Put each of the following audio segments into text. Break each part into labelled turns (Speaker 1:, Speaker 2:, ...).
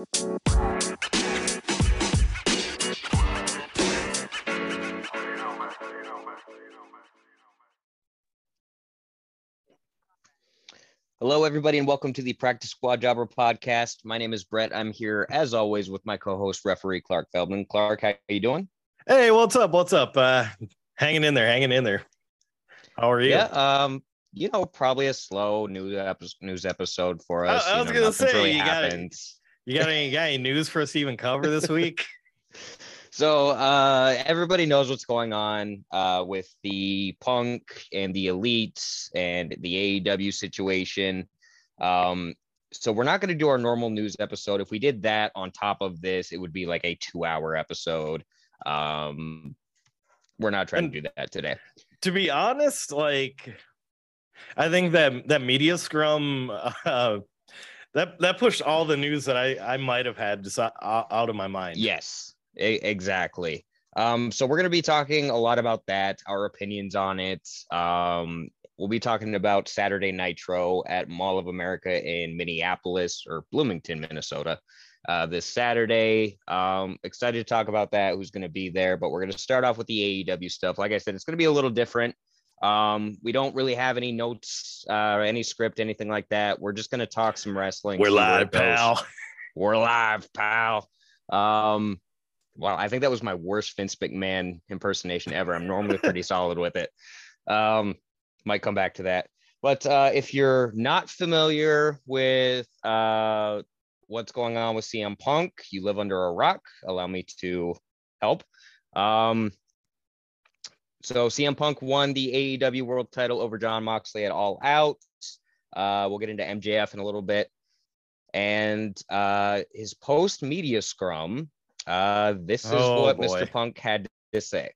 Speaker 1: Hello, everybody, and welcome to the Practice Squad Jobber podcast. My name is Brett. I'm here, as always, with my co-host, referee Clark Feldman. Clark, how are you doing?
Speaker 2: Hey, what's up? What's up? Uh, hanging in there, hanging in there. How are you?
Speaker 1: Yeah, um, you know, probably a slow news episode, news episode for us.
Speaker 2: I, I was
Speaker 1: you know,
Speaker 2: gonna say,
Speaker 1: really
Speaker 2: you got. You got any, got any news for us to even cover this week?
Speaker 1: So uh, everybody knows what's going on uh, with the Punk and the Elites and the AEW situation. Um, so we're not going to do our normal news episode. If we did that on top of this, it would be like a two-hour episode. Um, we're not trying
Speaker 2: And-
Speaker 1: to do that today.
Speaker 2: to be honest, like I think that that media scrum uh, that that pushed all the news that I I might have had just out, of my mind.
Speaker 1: Yes, exactly. Um, so we're going to be talking a lot about that, our opinions on it. Um, we'll be talking about Saturday Nitro at Mall of America in Minneapolis or Bloomington, Minnesota. Uh, this Saturday. Um, excited to talk about that. Who's going to be there? But we're going to start off with the AEW stuff. Like I said, it's going to be a little different. Um, we don't really have any notes, uh, any script, anything like that. We're just to talk some wrestling.
Speaker 2: We're live, pal.
Speaker 1: We're live, pal. Um, well, I think that was my worst Vince McMahon impersonation ever. I'm normally pretty solid with it. Um, might come back to that. But uh, if you're not familiar with uh, what's going on with CM Punk, you live under a rock. Allow me to help. Um, so CM Punk won the AEW World Title over Jon Moxley at All Out. Uh, we'll get into MJF in a little bit and uh, his post media scrum. Uh, this is
Speaker 2: Oh,
Speaker 1: what
Speaker 2: boy.
Speaker 1: Mr. Punk had to say.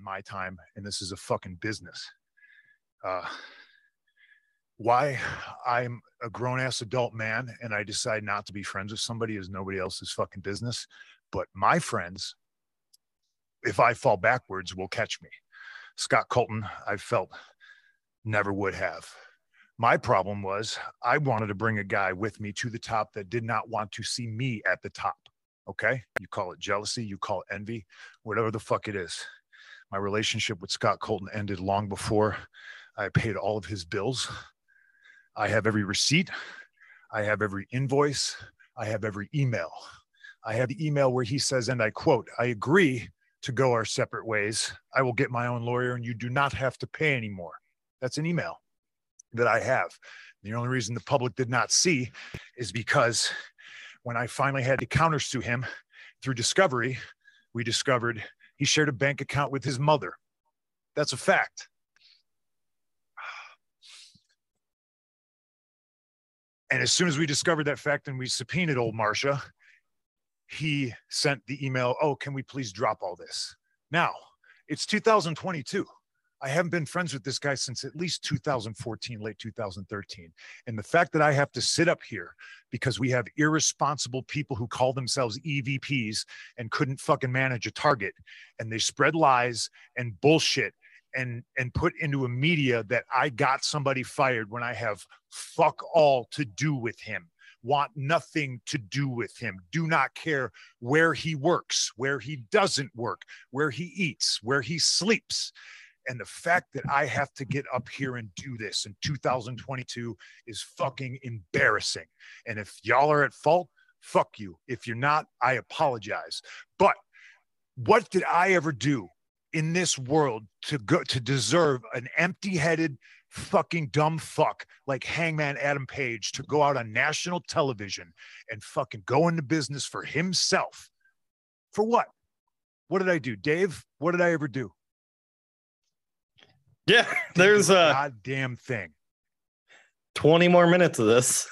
Speaker 3: my time and this is a fucking business. Uh, why I'm a grown ass adult man and I decide not to be friends with somebody is nobody else's fucking business. But my friends, if I fall backwards, will catch me. Scott Colton, I felt never would have. My problem was I wanted to bring a guy with me to the top that did not want to see me at the top. Okay. You call it jealousy, you call it envy, whatever the fuck it is. My relationship with Scott Colton ended long before I paid all of his bills. I have every receipt. I have every invoice. I have every email. I have the email where he says, and I quote, I agree to go our separate ways. I will get my own lawyer and you do not have to pay anymore. That's an email that I have. The only reason the public did not see is because when I finally had to countersue him through discovery, we discovered he shared a bank account with his mother. That's a fact. And as soon as we discovered that fact and we subpoenaed old Marcia, he sent the email, Oh, can we please drop all this? Now, it's 2022. I haven't been friends with this guy since at least 2014, late 2013. And the fact that I have to sit up here because we have irresponsible people who call themselves EVPs and couldn't fucking manage a target and they spread lies and bullshit and and put into a media that I got somebody fired when I have fuck all to do with him want nothing to do with him. Do not care where he works where he doesn't work where he eats where he sleeps. And the fact that I have to get up here and do this in 2022 is fucking embarrassing. And if y'all are at fault fuck you. If you're not I apologize. But what did I ever do in this world to go to deserve an empty-headed fucking dumb fuck like hangman adam page to go out on national television and fucking go into business for himself. For what? What did i do dave? What did i ever do?
Speaker 2: Yeah, there's
Speaker 3: a
Speaker 2: uh
Speaker 3: goddamn thing.
Speaker 2: 20 more minutes of this.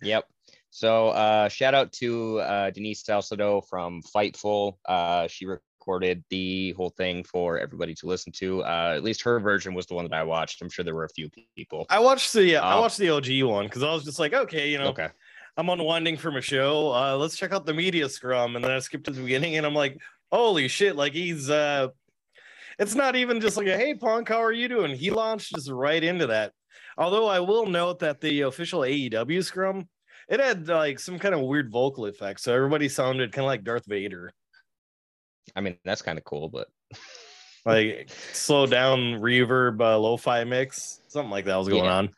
Speaker 1: Yep. So uh, shout out to uh, Denise Salcedo from Fightful. Uh, she recorded the whole thing for everybody to listen to. Uh, at least her version was the one that I watched. I'm sure there were a few people.
Speaker 2: I watched the I
Speaker 1: Oh.
Speaker 2: watched the OG one because I was just like, okay, you know,
Speaker 1: Okay.
Speaker 2: I'm unwinding from a show. Uh, let's check out the media scrum, and then I skipped to the beginning, and I'm like, holy shit! Like he's uh, it's not even just like a hey Punk, how are you doing? He launched just right into that. Although I will note that the official AEW scrum it had like some kind of weird vocal effect, so everybody sounded kind of like Darth Vader.
Speaker 1: I mean, that's kind of cool, but
Speaker 2: like slow down reverb uh, lo-fi mix something like that was going
Speaker 1: Yeah.
Speaker 2: on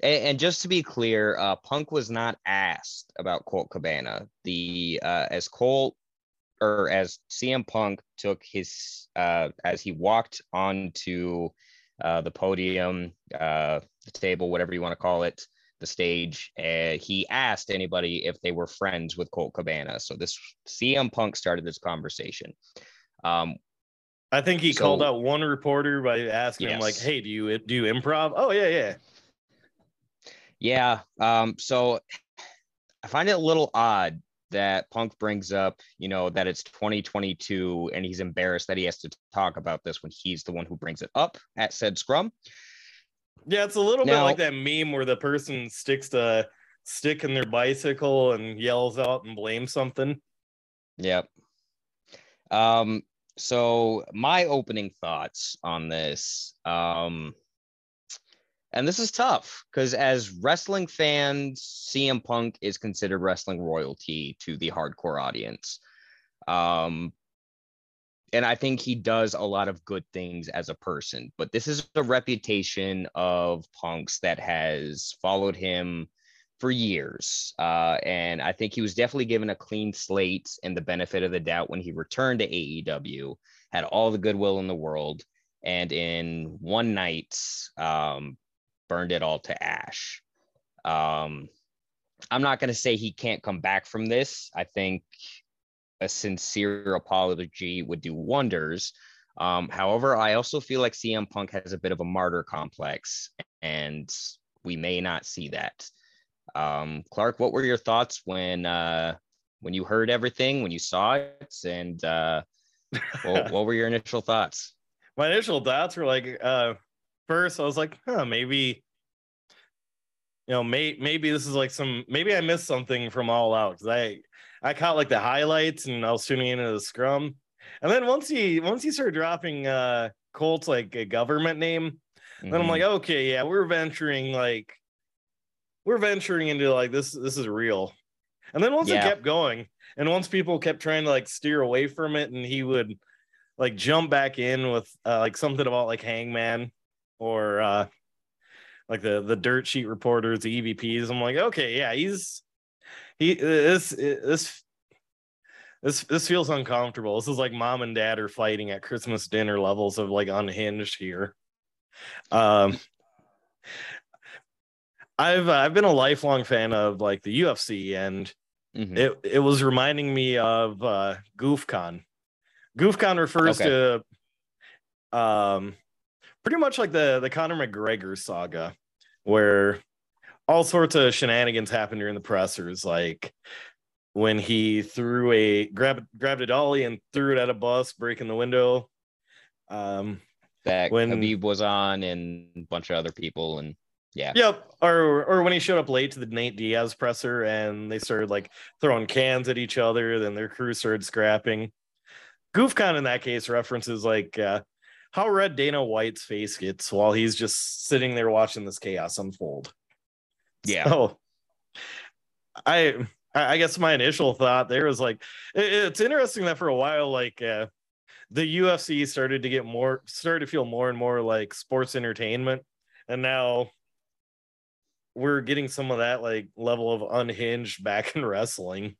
Speaker 1: And, and just to be clear, uh, Punk was not asked about Colt Cabana. The uh, as Colt or as CM Punk took his uh, as he walked onto uh, the podium, uh, the table, whatever you want to call it, the stage, uh, he asked anybody if they were friends with Colt Cabana. So this CM Punk started this conversation. Um,
Speaker 2: i think he called out one reporter by asking him like hey do you do you improv oh yeah yeah
Speaker 1: Yeah. Um, so I find it a little odd that Punk brings up, you know, that it's 2022 and he's embarrassed that he has to talk about this when he's the one who brings it up at said scrum.
Speaker 2: Yeah it's a little bit like that meme where the person sticks to stick in their bicycle and yells out and blames something
Speaker 1: Yep. Um, so my opening thoughts on this, um, and this is tough because as wrestling fans, CM Punk is considered wrestling royalty to the hardcore audience. Um, and I think he does a lot of good things as a person, but this is a reputation of Punk's that has followed him for years. Uh, and I think he was definitely given a clean slate and the benefit of the doubt when he returned to AEW, had all the goodwill in the world, and in one night, um, burned it all to ash. Um, I'm not going to say he can't come back from this. I think a sincere apology would do wonders. Um, however, I also feel like CM Punk has a bit of a martyr complex, and we may not see that. Um, Clark, what were your thoughts when uh, when you heard everything, when you saw it, and uh, what, what were your initial thoughts?
Speaker 2: my initial thoughts were like uh first i was like huh maybe you know may, maybe this is like some maybe i missed something from all out because i i caught like the highlights and i was tuning into the scrum. And then once he once he started dropping uh colt's like a government name then i'm like okay yeah we're venturing like we're venturing into like this this is real. And then once it kept going and once people kept trying to like steer away from it and he would like jump back in with uh, like something about like hangman or uh like the the dirt sheet reporters the evps i'm like okay yeah he's he this this this this feels uncomfortable. This is like mom and dad are fighting at christmas dinner levels of like unhinged here. Um i've uh, i've been a lifelong fan of like the ufc and
Speaker 1: Mhm.
Speaker 2: it it was reminding me of uh goofcon. Goofcon refers to um pretty much like the the conor mcgregor saga where all sorts of shenanigans happened during the pressers like when he threw a grabbed grabbed a dolly and threw it at a bus breaking the window um
Speaker 1: that
Speaker 2: when-
Speaker 1: Khabib was on and a bunch of other people, and yeah,
Speaker 2: Yep. Or or when he showed up late to the Nate Diaz presser and they started like throwing cans at each other, then their crew started scrapping. GoofCon in that case references like uh, how red Dana White's face gets while he's just sitting there watching this chaos unfold.
Speaker 1: Yeah,
Speaker 2: So I I guess my initial thought there was like it- it's interesting that for a while like uh, the UFC started to get more started to feel more and more like sports entertainment and now we're getting some of that like level of unhinged back in wrestling.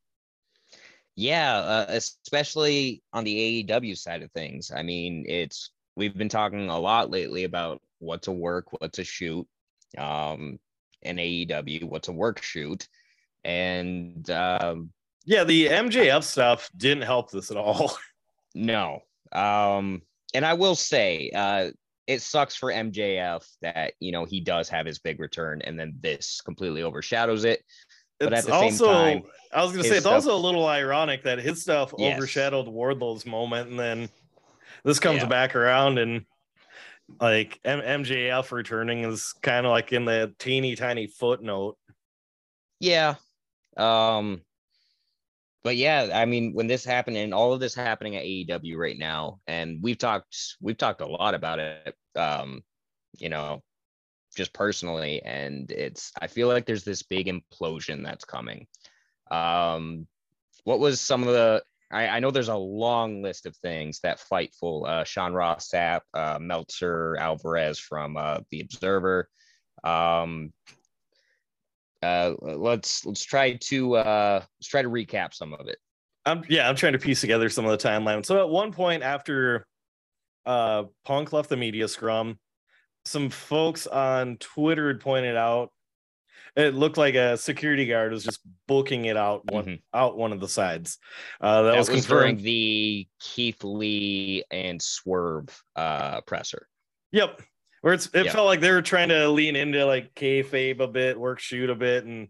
Speaker 1: yeah. Uh, especially on the AEW side of things. I mean, it's we've been talking a lot lately about what to work, what to shoot, um, in AEW, what's a work shoot, and um,
Speaker 2: Yeah, the MJF stuff didn't help this at all.
Speaker 1: No. Um, and I will say, uh, it sucks for MJF that you know he does have his big return, and then this completely overshadows it. But at
Speaker 2: It's
Speaker 1: the same time,
Speaker 2: I was gonna say it's
Speaker 1: stuff-
Speaker 2: also a little ironic that his stuff
Speaker 1: Yes.
Speaker 2: overshadowed Wardlow's moment, and then this comes
Speaker 1: Yeah.
Speaker 2: back around and like M- MJF returning is kind of like in the teeny tiny footnote.
Speaker 1: Yeah. Um, but yeah, I mean, when this happened and all of this happening at AEW right now, and we've talked, we've talked a lot about it. Um, you know, just personally, and it's I feel like there's this big implosion that's coming. Um, what was some of the I, I know there's a long list of things that Fightful, uh, Sean Ross Sapp, uh, Meltzer, Alvarez from uh, the Observer. Um, uh, let's let's try to uh, let's try to recap some of it.
Speaker 2: I'm yeah, I'm trying to piece together some of the timeline. So at one point after uh, Punk left the media scrum, some folks on Twitter had pointed out it looked like a security guard was just booking it out one mm-hmm. out one of the sides.
Speaker 1: Uh, that, that was, was during the Keith Lee and Swerve uh, presser.
Speaker 2: Yep, where it's it yep. felt like they were trying to lean into like kayfabe a bit, work shoot a bit, and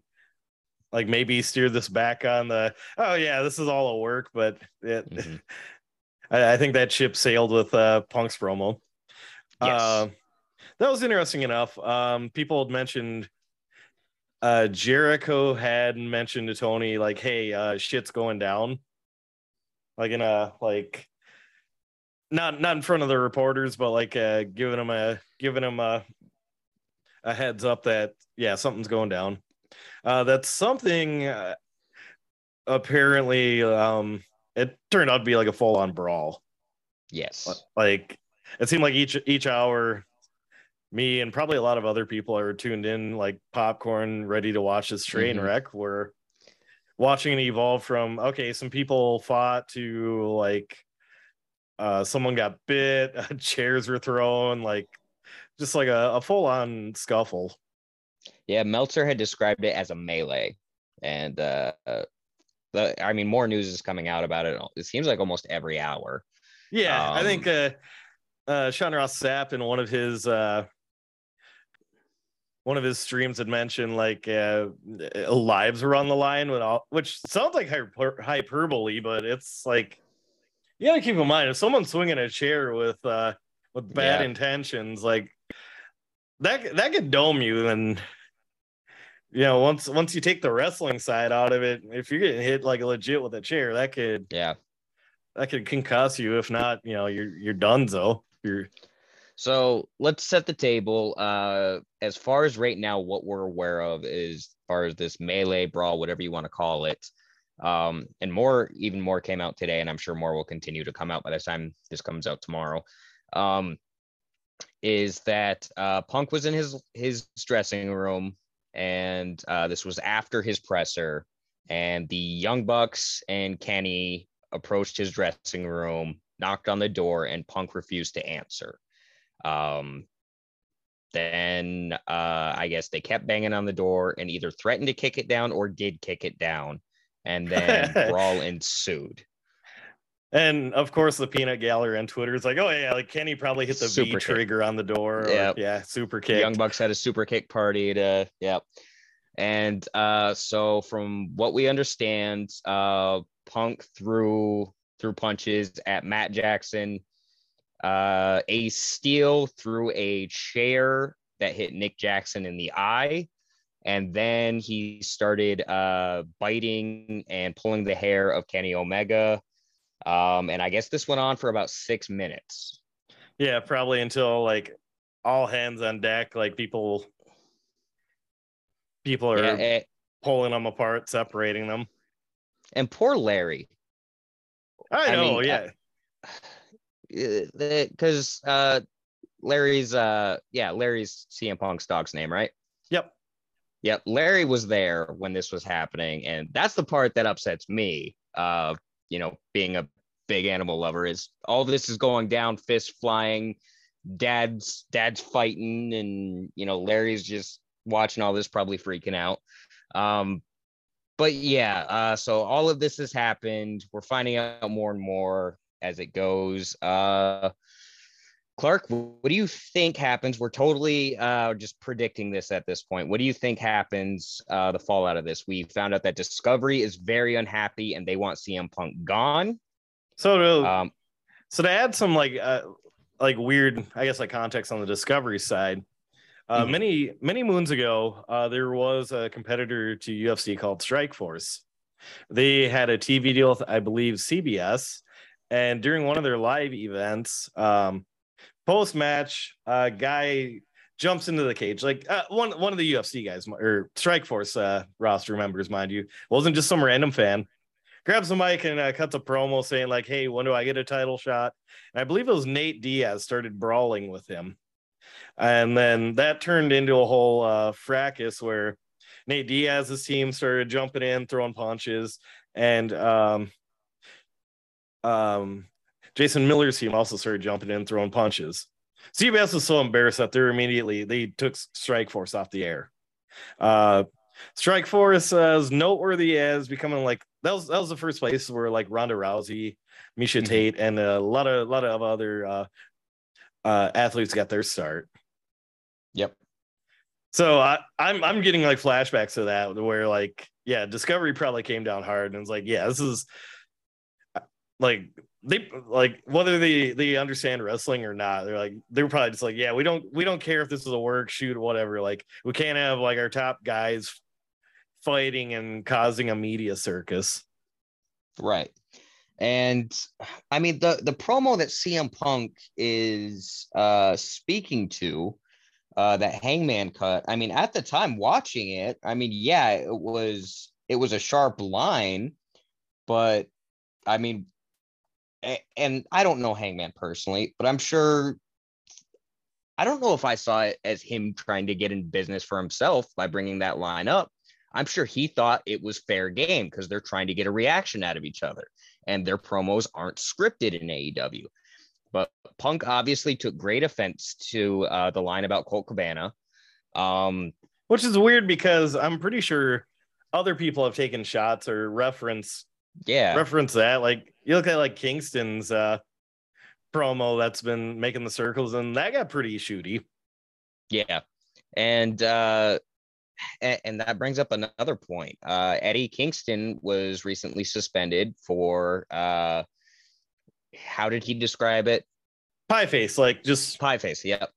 Speaker 2: like maybe steer this back on the oh yeah, this is all a work, but it. Mm-hmm. I, I, think that ship sailed with uh, Punk's promo. Yes. Uh, that was interesting enough. Um, people had mentioned uh Jericho had mentioned to Tony like, "Hey, uh shit's going down." Like in a like not not in front of the reporters, but like uh giving them a giving them a a heads up that yeah, something's going down. Uh that's something uh, apparently um it turned out to be like a full on brawl.
Speaker 1: Yes.
Speaker 2: Like it seemed like each each hour me and probably a lot of other people are tuned in like popcorn ready to watch this train mm-hmm. wreck we're watching it evolve from okay some people fought to like uh someone got bit chairs were thrown like just like a, a full-on scuffle.
Speaker 1: Yeah meltzer had described it as a melee. And uh the i mean more news is coming out about it. It seems like almost every hour.
Speaker 2: Yeah um, i think um, uh uh sean ross sapp in one of his uh one of his streams had mentioned like uh, lives were on the line with all, which sounds like hyper, hyperbole, but it's like you gotta keep in mind if someone's swinging a chair with uh with bad yeah. intentions, like that that could dome you and you know once once you take the wrestling side out of it if you're getting hit like legit with a chair that could
Speaker 1: yeah
Speaker 2: that could concuss you if not you know you're you're done so you're
Speaker 1: so let's set the table. Uh, as far as right now, what we're aware of is as far as this melee brawl, whatever you want to call it. Um, and more, even more came out today, and I'm sure more will continue to come out by the time this comes out tomorrow. Um, is that uh, Punk was in his his dressing room, and uh, this was after his presser, and the Young Bucks and Kenny approached his dressing room, knocked on the door, and Punk refused to answer. Um, then uh, I guess they kept banging on the door and either threatened to kick it down or did kick it down, and then brawl ensued.
Speaker 2: And of course, the peanut gallery on Twitter is like, "Oh yeah, like Kenny probably hit the super V trigger on the door."
Speaker 1: Yeah,
Speaker 2: yeah, super kick.
Speaker 1: Young Bucks had a super kick party to, yep. And uh, so, from what we understand, uh, Punk threw threw punches at Matt Jackson, uh, Ace Steel threw a chair that hit Nick Jackson in the eye. And then he started uh, biting and pulling the hair of Kenny Omega. Um, and I guess this went on for about six minutes.
Speaker 2: Yeah, probably until like all hands on deck. Like people, people are yeah, it, eh. pulling them apart, separating them.
Speaker 1: And poor Larry.
Speaker 2: I know, I mean, yeah.
Speaker 1: I, because uh, Larry's uh, yeah, Larry's CM Punk's dog's name, right?
Speaker 2: Yep.
Speaker 1: Yep. Larry was there when this was happening, and that's the part that upsets me. Uh, you know, being a big animal lover is all this is going down, fist flying, dad's dad's fighting, and you know, Larry's just watching all this, probably freaking out. Um, but yeah, uh, so all of this has happened. We're finding out more and more as it goes. Uh, Clark, what do you think happens? We're totally uh, just predicting this at this point. What do you think happens? Uh, the fallout of this? We found out that Discovery is very unhappy and they want CM Punk gone.
Speaker 2: So to, um, so to add some like uh, like weird, I guess like context on the Discovery side. Uh, mm-hmm. Many many moons ago, uh, there was a competitor to UFC called Strikeforce. They had a TV deal with, I believe, CBS, and during one of their live events, um, post match, a guy jumps into the cage like uh, one one of the UFC guys or Strike Force uh, roster members, mind you, wasn't just some random fan. Grabs the mic and uh, cuts a promo saying like, "Hey, when do I get a title shot?" And I believe it was Nate Diaz started brawling with him, and then that turned into a whole uh, fracas where Nate Diaz's team started jumping in, throwing punches, and um, um, Jason Miller's team also started jumping in, throwing punches. CBS was so embarrassed that they're immediately they took Strike Force off the air. Uh, Strike Force uh, is noteworthy as becoming like that was that was the first place where like Ronda Rousey, Miesha mm-hmm. Tate, and a lot of a lot of other uh, uh, athletes got their start.
Speaker 1: Yep.
Speaker 2: So I, I'm I'm getting like flashbacks to that where like yeah, Discovery probably came down hard and was like, yeah, this is like they like whether they they understand wrestling or not they're like they were probably just like yeah we don't we don't care if this is a work shoot or whatever. Like we can't have like our top guys fighting and causing a media circus.
Speaker 1: Right. And i mean the the promo that cm punk is uh speaking to uh that hangman cut i mean at the time watching it i mean yeah it was it was a sharp line but I mean, and I don't know Hangman personally, but I'm sure. I don't know if I saw it as him trying to get in business for himself by bringing that line up. I'm sure he thought it was fair game because they're trying to get a reaction out of each other, and their promos aren't scripted in AEW. But Punk obviously took great offense to uh, the line about Colt Cabana, um,
Speaker 2: which is weird because I'm pretty sure other people have taken shots or reference
Speaker 1: yeah.
Speaker 2: Reference that like you look at like kingston's uh promo that's been making the circles and that got pretty shooty.
Speaker 1: Yeah. And uh and, and that brings up another point. Uh eddie kingston was recently suspended for uh how did he describe it?
Speaker 2: Pie face like just
Speaker 1: pie face yep.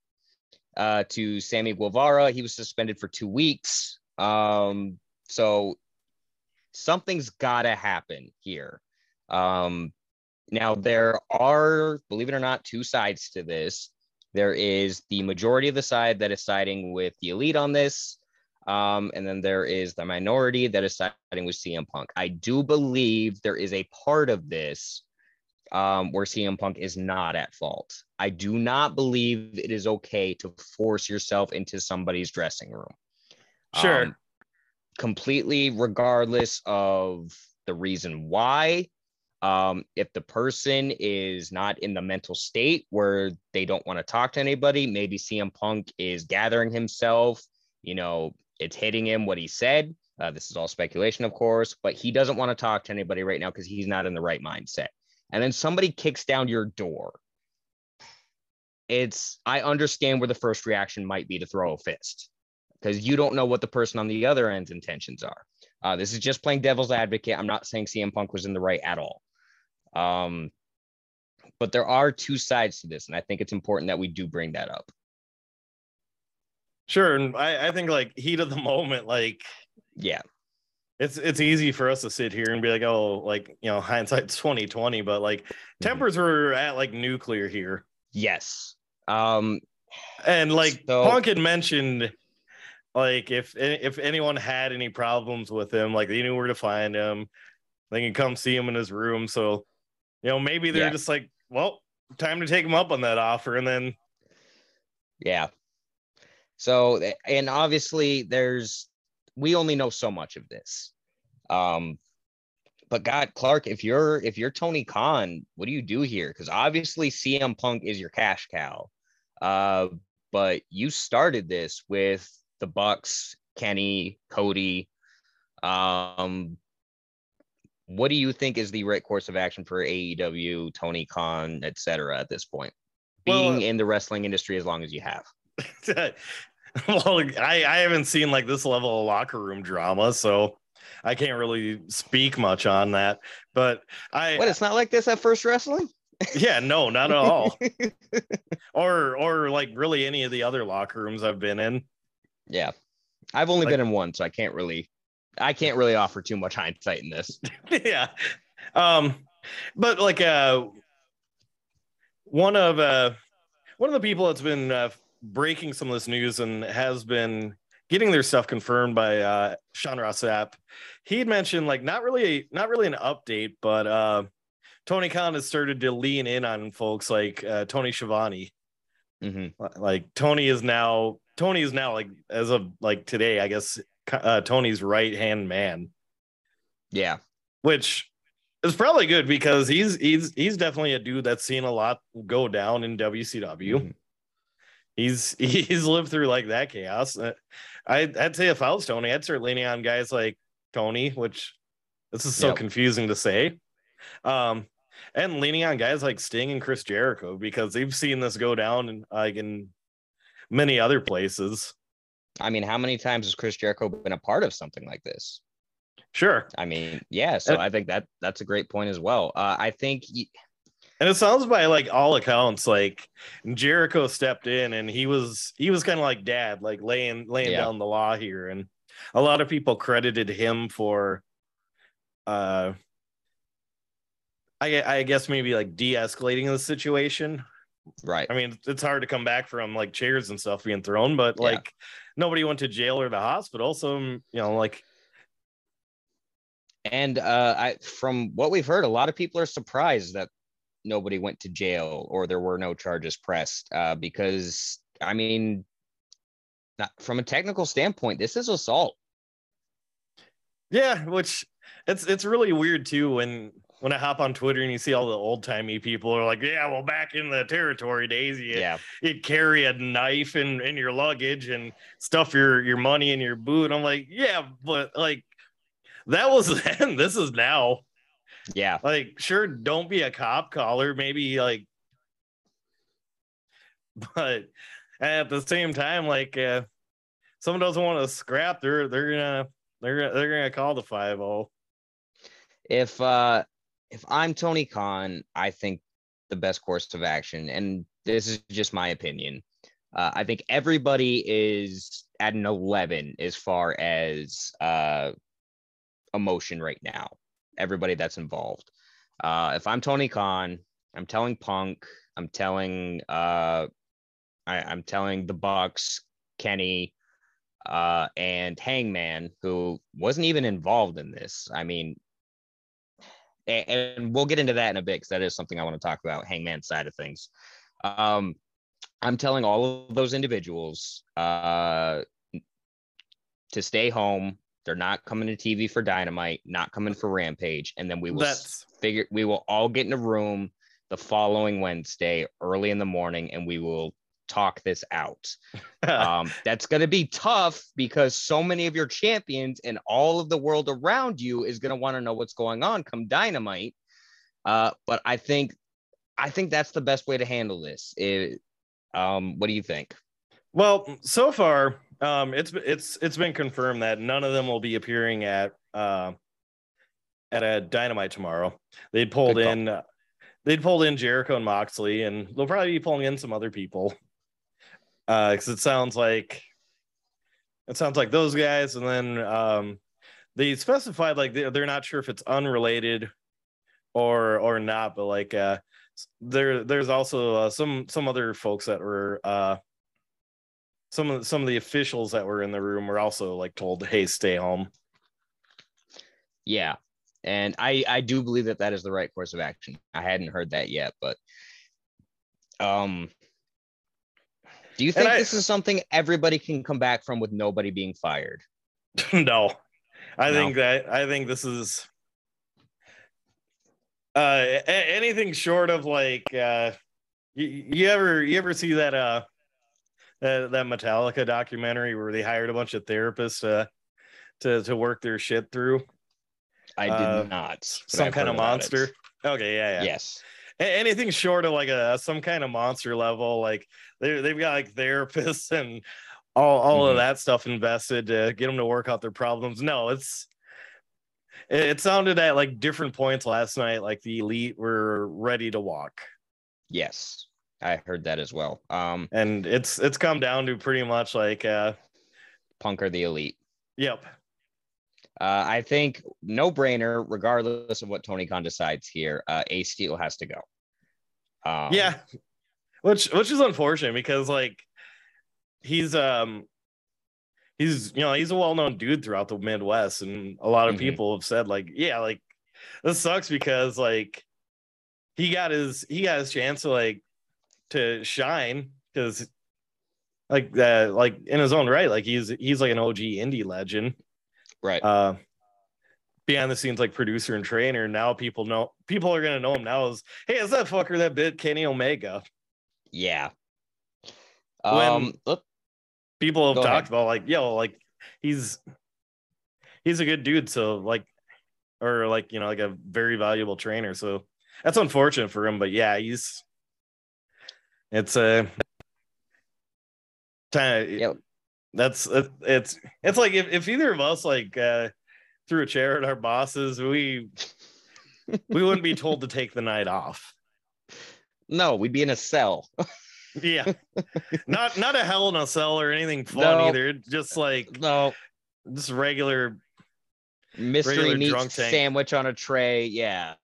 Speaker 1: Uh to sammy guevara he was suspended for two weeks. Um so something's got to happen here. Um, now, there are, believe it or not, two sides to this. There is the majority of the side that is siding with the elite on this. Um, and then there is the minority that is siding with CM Punk. I do believe there is a part of this um, where CM Punk is not at fault. I do not believe it is okay to force yourself into somebody's dressing room.
Speaker 2: Sure. Um,
Speaker 1: completely regardless of the reason why. Um, if the person is not in the mental state where they don't want to talk to anybody, maybe CM Punk is gathering himself, you know, it's hitting him what he said. Uh, this is all speculation, of course, but he doesn't want to talk to anybody right now because he's not in the right mindset. And then somebody kicks down your door. It's, I understand where the first reaction might be to throw a fist because you don't know what the person on the other end's intentions are. Uh, this is just playing devil's advocate. I'm not saying CM Punk was in the right at all. Um, but there are two sides to this, and I think it's important that we do bring that up.
Speaker 2: Sure, and I, I think like heat of the moment, like
Speaker 1: yeah,
Speaker 2: it's it's easy for us to sit here and be like, oh, like you know, hindsight's twenty twenty, but like mm-hmm. tempers were at like nuclear here.
Speaker 1: Yes. Um,
Speaker 2: and like so, Punk had mentioned like if if anyone had any problems with him, like they knew where to find him, they can come see him in his room. So, you know, maybe they're yeah. just like, well, time to take him up on that offer, and then,
Speaker 1: yeah. So, and obviously, there's we only know so much of this. Um, but God, Clark, if you're if you're Tony Khan, what do you do here? Because obviously CM Punk is your cash cow. Uh, but you started this with the Bucks, Kenny, Cody. Um, what do you think is the right course of action for AEW, Tony Khan, etc. at this point? Being well, in the wrestling industry as long as you have.
Speaker 2: well, I, I haven't seen like this level of locker room drama, so I can't really speak much on that. But I
Speaker 1: what it's not like this at first wrestling?
Speaker 2: yeah, no, not at all. or or like really any of the other locker rooms I've been in.
Speaker 1: Yeah. I've only like, been in one, so I can't really I can't really offer too much hindsight in this.
Speaker 2: yeah. Um but like uh one of uh one of the people that's been uh, breaking some of this news and has been getting their stuff confirmed by uh, Sean Ross Sapp. He had mentioned like not really not really an update, but uh, Tony Khan has started to lean in on folks like uh, Tony Schiavone.
Speaker 1: Mm-hmm.
Speaker 2: Like Tony is now Tony is now like as of like today, I guess uh, Tony's right hand man.
Speaker 1: Yeah,
Speaker 2: which is probably good because he's he's he's definitely a dude that's seen a lot go down in WCW. Mm-hmm. He's he's lived through like that chaos. Uh, I I'd say if I was Tony, I'd start leaning on guys like Tony, which this is so yep. confusing to say. Um, and leaning on guys like Sting and Chris Jericho because they've seen this go down in like in many other places.
Speaker 1: I mean, how many times has Chris Jericho been a part of something like this?
Speaker 2: Sure.
Speaker 1: I mean, yeah. So and, I think that that's a great point as well. Uh, I think.
Speaker 2: and it sounds by like all accounts, like Jericho stepped in and he was he was kind of like dad, like laying laying yeah. down the law here, and a lot of people credited him for, uh, I I guess maybe like de-escalating the situation.
Speaker 1: Right.
Speaker 2: I mean, it's hard to come back from like chairs and stuff being thrown, but yeah. like nobody went to jail or the hospital, so you know, like
Speaker 1: and uh, I, from what we've heard, a lot of people are surprised that nobody went to jail or there were no charges pressed uh, because, I mean, not, from a technical standpoint, this is assault.
Speaker 2: Yeah, which it's it's really weird too when when I hop on Twitter and you see all the old timey people are like, yeah, well, back in the territory days, you,
Speaker 1: yeah,
Speaker 2: you'd carry a knife in, in your luggage and stuff your your money in your boot. I'm like, yeah, but like that was then. This is now.
Speaker 1: Yeah.
Speaker 2: Like, sure, don't be a cop caller. Maybe like, but at the same time, like, uh, someone doesn't want to scrap, they're they're gonna they're they're gonna call the five zero.
Speaker 1: If uh if I'm Tony Khan, I think the best course of action, and this is just my opinion. Uh, I think everybody is at an 11 as far as uh, emotion right now. Everybody that's involved. Uh, if I'm Tony Khan, I'm telling Punk, I'm telling uh, I, I'm telling the Bucks, Kenny, uh, and Hangman, who wasn't even involved in this. I mean, and, and we'll get into that in a bit because that is something I want to talk about, Hangman side of things. Um, I'm telling all of those individuals uh, to stay home, they're not coming to TV for Dynamite, not coming for Rampage, and then we will That's... figure we will all get in a room the following Wednesday early in the morning, and we will talk this out. um, that's going to be tough because so many of your champions and all of the world around you is going to want to know what's going on come Dynamite. Uh, but I think I think that's the best way to handle this. It, um, what do you think?
Speaker 2: Well, so far, um, it's it's it's been confirmed that none of them will be appearing at uh, at a Dynamite tomorrow. They'd pulled in uh, they'd pulled in Jericho and Moxley, and they'll probably be pulling in some other people. Uh, because it sounds like it sounds like those guys, and then um, they specified like they're, they're not sure if it's unrelated or or not, but like uh, there there's also uh, some some other folks that were uh some of some of the officials that were in the room were also like told, "Hey, stay home."
Speaker 1: Yeah, and I I do believe that that is the right course of action. I hadn't heard that yet, but um, do you think I, this is something everybody can come back from with nobody being fired?
Speaker 2: no, I no. think that I think this is uh anything short of like uh you, you ever you ever see that uh that, that Metallica documentary where they hired a bunch of therapists uh, to to work their shit through?
Speaker 1: I did uh, not.
Speaker 2: Some kind of monster. Okay, yeah, yeah.
Speaker 1: Yes.
Speaker 2: Anything short of like a some kind of monster level, like they they've got like therapists and all all mm-hmm. of that stuff invested to get them to work out their problems. No, it's it, it sounded at like different points last night, like the elite were ready to walk.
Speaker 1: Yes. I heard that as well. Um,
Speaker 2: and it's it's come down to pretty much like uh,
Speaker 1: Punk or the elite.
Speaker 2: Yep.
Speaker 1: Uh, I think no brainer, regardless of what Tony Khan decides here. Uh, Ace Steel has to go.
Speaker 2: Um, yeah, which which is unfortunate because like he's um he's you know he's a well-known dude throughout the midwest and a lot of
Speaker 1: Mhm.
Speaker 2: people have said like yeah like this sucks because like he got his he got his chance to like to shine because like that like in his own right like he's he's like an og indie legend
Speaker 1: Right.
Speaker 2: uh behind the scenes like producer and trainer now people know people are gonna know him now as hey is that fucker that bit kenny omega
Speaker 1: yeah.
Speaker 2: When-
Speaker 1: Um, look,
Speaker 2: people have talked
Speaker 1: ahead.
Speaker 2: about like yo like he's he's a good dude so like or like you know like a very valuable trainer so that's unfortunate for him but yeah he's it's a time
Speaker 1: Yep.
Speaker 2: That's it's it's like if, if either of us like uh threw a chair at our bosses we we wouldn't be told to take the night off
Speaker 1: no, we'd be in a cell.
Speaker 2: yeah not not a hell in a cell or anything fun
Speaker 1: No.
Speaker 2: either just like
Speaker 1: No,
Speaker 2: just regular
Speaker 1: mystery
Speaker 2: Regular
Speaker 1: meat sandwich on a tray. Yeah.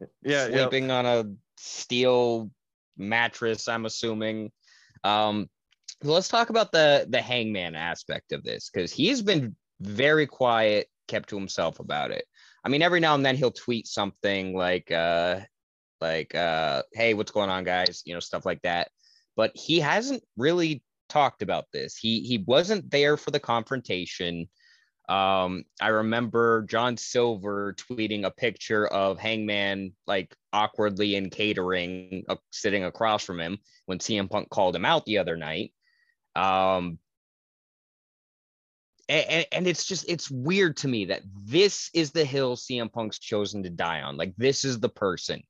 Speaker 2: yeah yeah
Speaker 1: sleeping on a steel mattress i'm assuming um let's talk about the the hangman aspect of this because he's been very quiet kept to himself about it. I mean every now and then he'll tweet something like uh like uh hey what's going on guys? You know stuff like that. But he hasn't really talked about this. He he wasn't there for the confrontation. Um, I remember John Silver tweeting a picture of Hangman like awkwardly in catering, uh, sitting across from him when CM Punk called him out the other night. Um, and, and it's just it's weird to me that this is the hill CM Punk's chosen to die on. Like this is the person.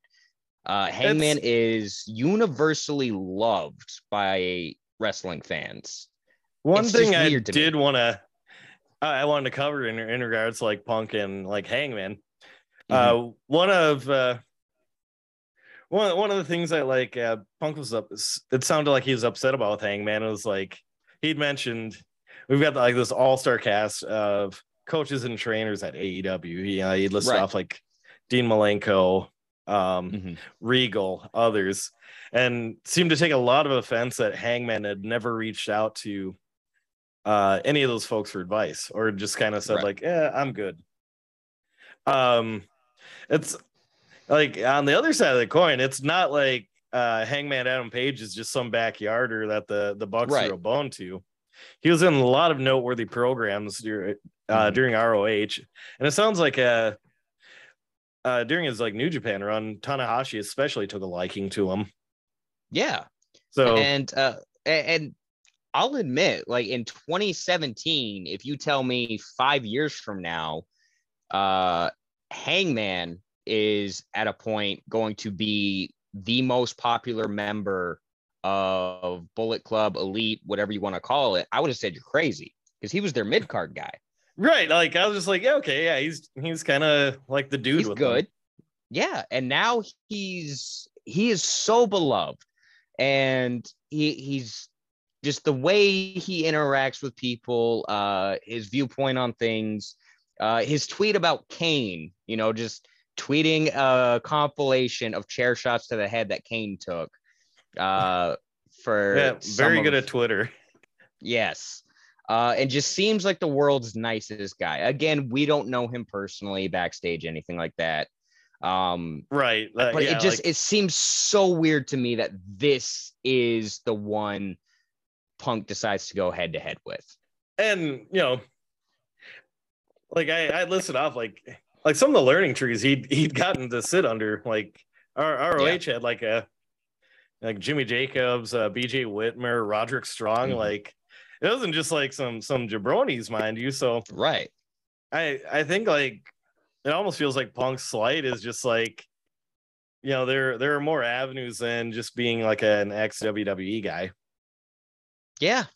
Speaker 1: Uh, Hangman is universally loved by wrestling fans.
Speaker 2: One
Speaker 1: It's
Speaker 2: thing I
Speaker 1: weird to me.
Speaker 2: did want to, I wanted to cover in, in regards to like Punk and like Hangman.
Speaker 1: Mm-hmm.
Speaker 2: Uh, one of uh, one one of the things I like uh, Punk was up. It sounded like he was upset about Hangman. It was like he'd mentioned we've got like this all star cast of coaches and trainers at AEW. Yeah, he'd list
Speaker 1: Right.
Speaker 2: off like Dean Malenko, um,
Speaker 1: Mhm.
Speaker 2: Regal, others, and seemed to take a lot of offense that Hangman had never reached out to uh, any of those folks for advice, or just kind of said
Speaker 1: Right.
Speaker 2: like, "Yeah, I'm good." Um, it's like on the other side of the coin, it's not like uh, Hangman Adam Page is just some backyarder that the the Bucks
Speaker 1: Right.
Speaker 2: threw a bone to. He was in a lot of noteworthy programs during uh, during ROH, and it sounds like uh, uh, during his like New Japan run, Tanahashi especially took a liking to him.
Speaker 1: Yeah.
Speaker 2: So
Speaker 1: and uh and I'll admit, like in 2017, if you tell me five years from now, uh Hangman is at a point going to be the most popular member of Bullet Club, Elite, whatever you want to call it, I would have said you're crazy because he was their mid card guy.
Speaker 2: right, like I was just like, yeah, okay, yeah, he's he's kind of like the dude.
Speaker 1: he's good. Yeah, and now he's he is so beloved, and he he's just the way he interacts with people, uh, his viewpoint on things, uh, his tweet about Kane, you know, just tweeting a compilation of chair shots to the head that Kane took, uh, for
Speaker 2: Yeah, very good
Speaker 1: of-
Speaker 2: at Twitter.
Speaker 1: Yes. Uh, and just seems like the world's nicest guy. Again, we don't know him personally, backstage, anything like that. Um,
Speaker 2: Right. uh,
Speaker 1: but
Speaker 2: yeah,
Speaker 1: it just
Speaker 2: like-
Speaker 1: it seems so weird to me that this is the one Punk decides to go head to head with.
Speaker 2: and you know, like I I listed off like like some of the learning trees he'd he'd gotten to sit under. Like our ROH had like a like Jimmy Jacobs, uh, BJ Whitmer, Roderick Strong.
Speaker 1: Mhm.
Speaker 2: Like it wasn't just like some some jabronis, mind you. So
Speaker 1: Right.
Speaker 2: I I think like it almost feels like Punk's slight is just like you know there there are more avenues than just being like an ex WWE guy.
Speaker 1: Yeah.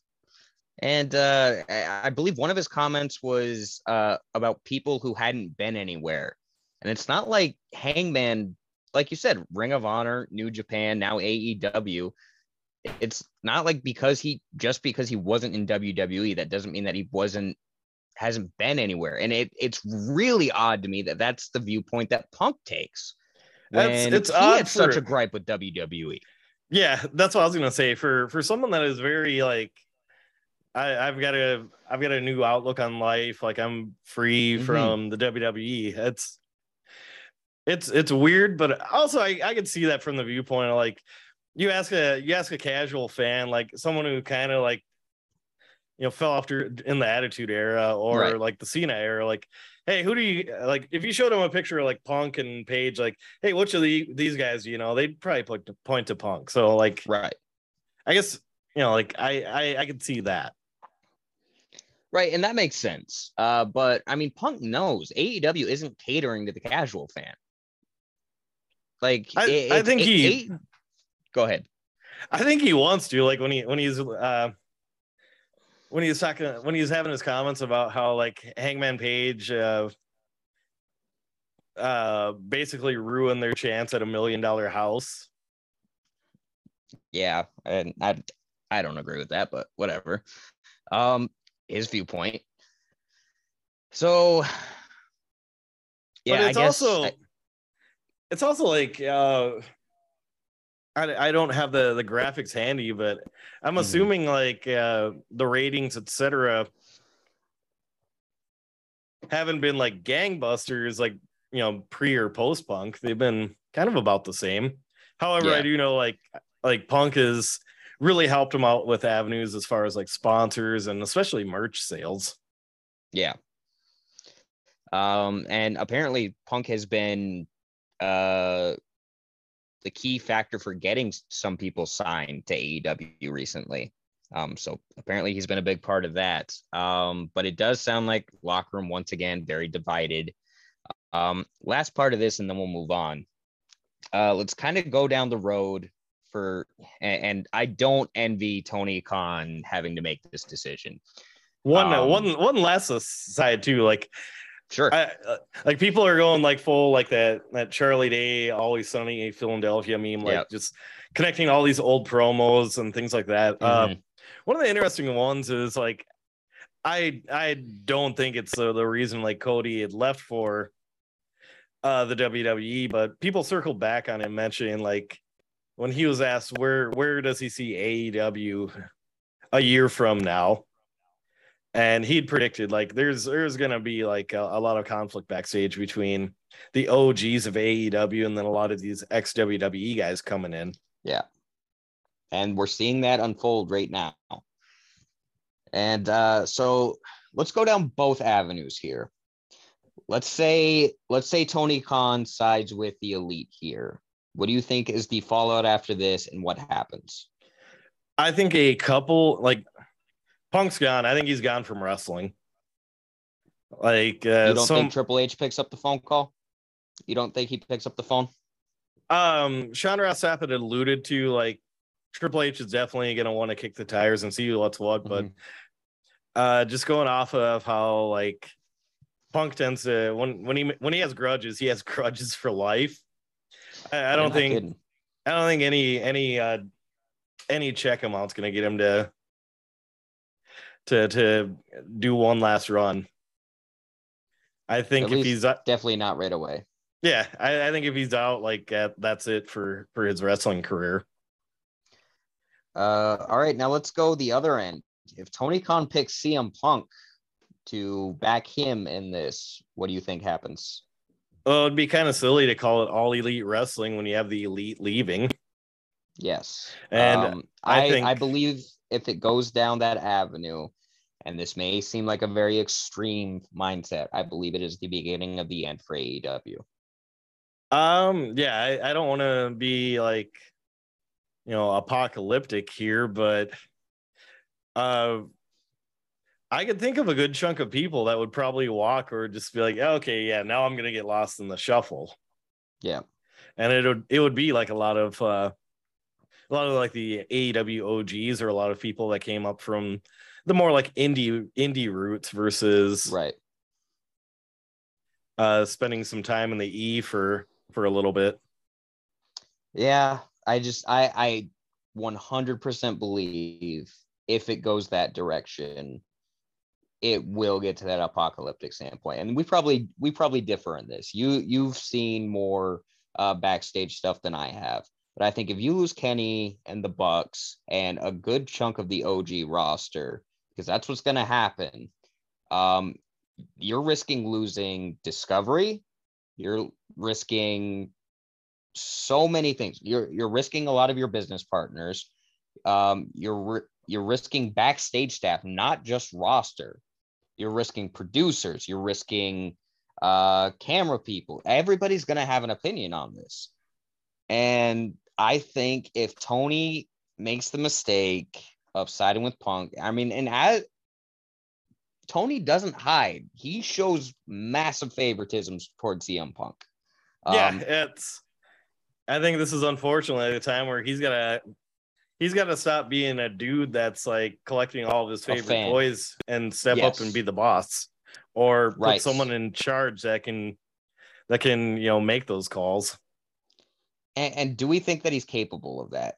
Speaker 1: And uh, I believe one of his comments was uh, about people who hadn't been anywhere. And it's not like Hangman, like you said, Ring of Honor, New Japan, now AEW. It's not like because he just because he wasn't in WWE, that doesn't mean that he wasn't hasn't been anywhere. And it it's really odd to me that that's the viewpoint that Punk takes.
Speaker 2: That's-
Speaker 1: When
Speaker 2: it's
Speaker 1: he had such a gripe with. WWE.
Speaker 2: Yeah, that's what I was gonna say. For for someone that is very like I, I've got a I've got a new outlook on life. Like I'm free
Speaker 1: Mhm.
Speaker 2: from the WWE. It's it's it's weird, but also I, I can see that from the viewpoint of like you ask a you ask a casual fan, like someone who kind of like you know fell off in the attitude era or
Speaker 1: Right.
Speaker 2: like the Cena era, like, hey, who do you like if you showed them a picture of like Punk and Page, like, hey, which of the these guys, you know, they'd probably point to point to Punk. So like
Speaker 1: Right.
Speaker 2: I guess you know, like I I, I could see that.
Speaker 1: Right. And that makes sense. Uh, but I mean, Punk knows AEW isn't catering to the casual fan. Like,
Speaker 2: I-
Speaker 1: it-
Speaker 2: I think
Speaker 1: it-
Speaker 2: he-
Speaker 1: A- go ahead.
Speaker 2: I think he wants to, like when he when he's uh when he's talking when he's having his comments about how like Hangman Page uh uh basically ruined their chance at a million dollar house.
Speaker 1: Yeah. And I, I don't agree with that, but whatever. Um, his viewpoint. So, yeah,
Speaker 2: but it's
Speaker 1: I guess
Speaker 2: also
Speaker 1: I-
Speaker 2: it's also like uh I, I don't have the the graphics handy, but I'm
Speaker 1: Mhm.
Speaker 2: assuming like uh the ratings, etc. haven't been like gangbusters like you know pre or post punk. They've been kind of about the same. However, I
Speaker 1: Yeah.
Speaker 2: do know like like punk has really helped them out with avenues as far as like sponsors and especially merch sales.
Speaker 1: Yeah. Um, and apparently Punk has been uh the key factor for getting some people signed to AEW recently. Um, so apparently he's been a big part of that. Um, but it does sound like locker room once again very divided. Um, last part of this, and then we'll move on. Uh, let's kind of go down the road for, and, and I don't envy Tony Khan having to make this decision.
Speaker 2: One
Speaker 1: Um,
Speaker 2: one one last aside too, like
Speaker 1: Sure.
Speaker 2: I, uh, like people are going like full like that that Charlie Day always sunny Philadelphia meme like
Speaker 1: Yep.
Speaker 2: just connecting all these old promos and things like that. Uh,
Speaker 1: Mhm.
Speaker 2: one of the interesting ones is like I I don't think it's uh, the reason like Cody had left for uh the WWE, but people circled back on him mentioning like when he was asked where where does he see AEW a year from now and he'd predicted like there's there's gonna be like a, a lot of conflict backstage between the OGs of AEW and then a lot of these ex WWE guys coming in.
Speaker 1: Yeah, and we're seeing that unfold right now. And uh, so let's go down both avenues here. Let's say let's say Tony Khan sides with the elite here. What do you think is the fallout after this, and what happens?
Speaker 2: I think a couple like Punk's gone. I think he's gone from wrestling. Like uh,
Speaker 1: you don't
Speaker 2: some
Speaker 1: think Triple H picks up the phone call? You don't think he picks up the phone?
Speaker 2: um Sean Ross Sapp had alluded to like Triple H is definitely gonna want to kick the tires and see what's what, but
Speaker 1: Mhm.
Speaker 2: uh just going off of how like Punk tends to when when he when he has grudges, he has grudges for life. I, I don't think
Speaker 1: kidding.
Speaker 2: I don't think any any uh any check amount's gonna get him to to to do one last run. I think
Speaker 1: At
Speaker 2: if he's uh,
Speaker 1: definitely not right away.
Speaker 2: yeah, I, I think if he's out, like uh, that's it for for his wrestling career.
Speaker 1: Uh, all right, now let's go the other end. If Tony Khan picks CM Punk to back him in this, what do you think happens?
Speaker 2: Well, it'd be kind of silly to call it all elite wrestling when you have the elite leaving.
Speaker 1: Yes.
Speaker 2: And
Speaker 1: um,
Speaker 2: I
Speaker 1: I, I, believe if it goes down that avenue, and this may seem like a very extreme mindset, I believe it is the beginning of the end for AEW.
Speaker 2: Um, yeah, I, I don't want to be like, you know, apocalyptic here, but uh I could think of a good chunk of people that would probably walk or just be like, okay, yeah, now I'm gonna get lost in the shuffle.
Speaker 1: Yeah.
Speaker 2: And it would it would be like a lot of uh a lot of like the AEW OGs or a lot of people that came up from the more like indie indie roots versus
Speaker 1: Right.
Speaker 2: uh spending some time in the E for for a little bit.
Speaker 1: Yeah. I just I I 100% believe if it goes that direction, it will get to that apocalyptic standpoint. And we probably we probably differ in this. You you've seen more uh, backstage stuff than I have. But I think if you lose Kenny and the Bucks and a good chunk of the OG roster, because that's what's going to happen. Um, you're risking losing discovery. You're risking so many things. You're you're risking a lot of your business partners. Um, you're you're risking backstage staff, not just roster. You're risking producers. You're risking uh, camera people. Everybody's going to have an opinion on this. And I think if Tony makes the mistake of siding with Punk, I mean, and as Tony doesn't hide, he shows massive favoritisms towards CM Punk.
Speaker 2: Um, yeah, it's. I think this is unfortunately the time where he's gonna he's got to stop being a dude that's like collecting all of his favorite toys and step yes. up and be the boss. Or right. put someone in charge that can that can you know make those calls.
Speaker 1: And, and do we think that he's capable of that?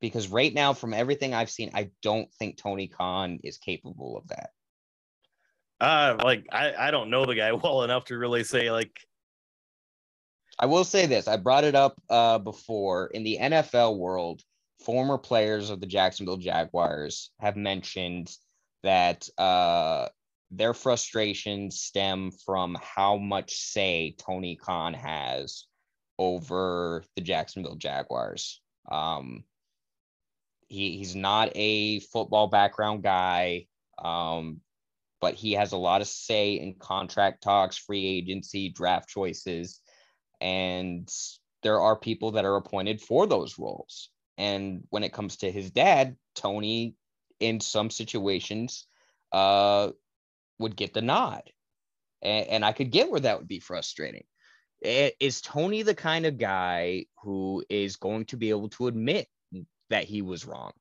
Speaker 1: Because right now from everything i've seen i don't think tony khan is capable of that.
Speaker 2: Uh like i i don't know the guy well enough to really say like
Speaker 1: i will say this. I brought it up uh before. In the nfl world former players of the jacksonville jaguars have mentioned that uh their frustrations stem from how much say Tony Khan has over the Jacksonville Jaguars. Um, he, he's not a football background guy, um, but he has a lot of say in contract talks, free agency, draft choices. And there are people that are appointed for those roles. And when it comes to his dad, Tony, in some situations, uh, would get the nod. And, and I could get where that would be frustrating. Is Tony the kind of guy who is going to be able to admit that he was wrong?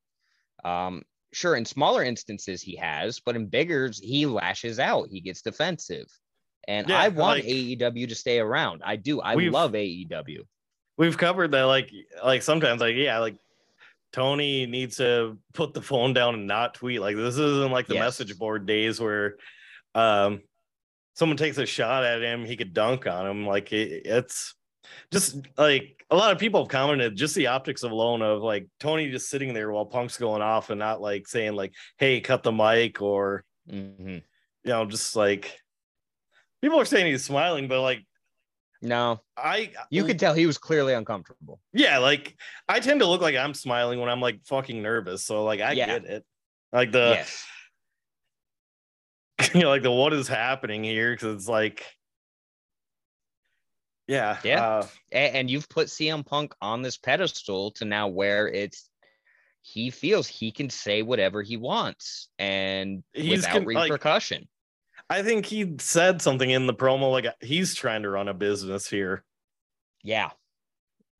Speaker 1: Um, sure, in smaller instances he has, but in bigger, he lashes out. He gets defensive. And yeah, I want like, AEW to stay around. I do. I love AEW.
Speaker 2: We've covered that. Like, like sometimes, like yeah, like Tony needs to put the phone down and not tweet. Like this isn't like the yes. message board days where um, someone takes a shot at him, he could dunk on him. Like it, it's just like a lot of people have commented just the optics alone of like Tony just sitting there while Punk's going off and not like saying like, "Hey, cut the mic," or mm-hmm. you know, just like people are saying he's smiling, but like
Speaker 1: no,
Speaker 2: I
Speaker 1: you could tell he was clearly uncomfortable.
Speaker 2: Yeah, like I tend to look like I'm smiling when I'm like fucking nervous. So like I yeah. get it. Like the yes. you know, like the what is happening here? Because it's like, yeah,
Speaker 1: yeah. Uh, and, and you've put CM Punk on this pedestal to now where it's he feels he can say whatever he wants and without con- repercussion. Like,
Speaker 2: I think he said something in the promo like he's trying to run a business here.
Speaker 1: Yeah.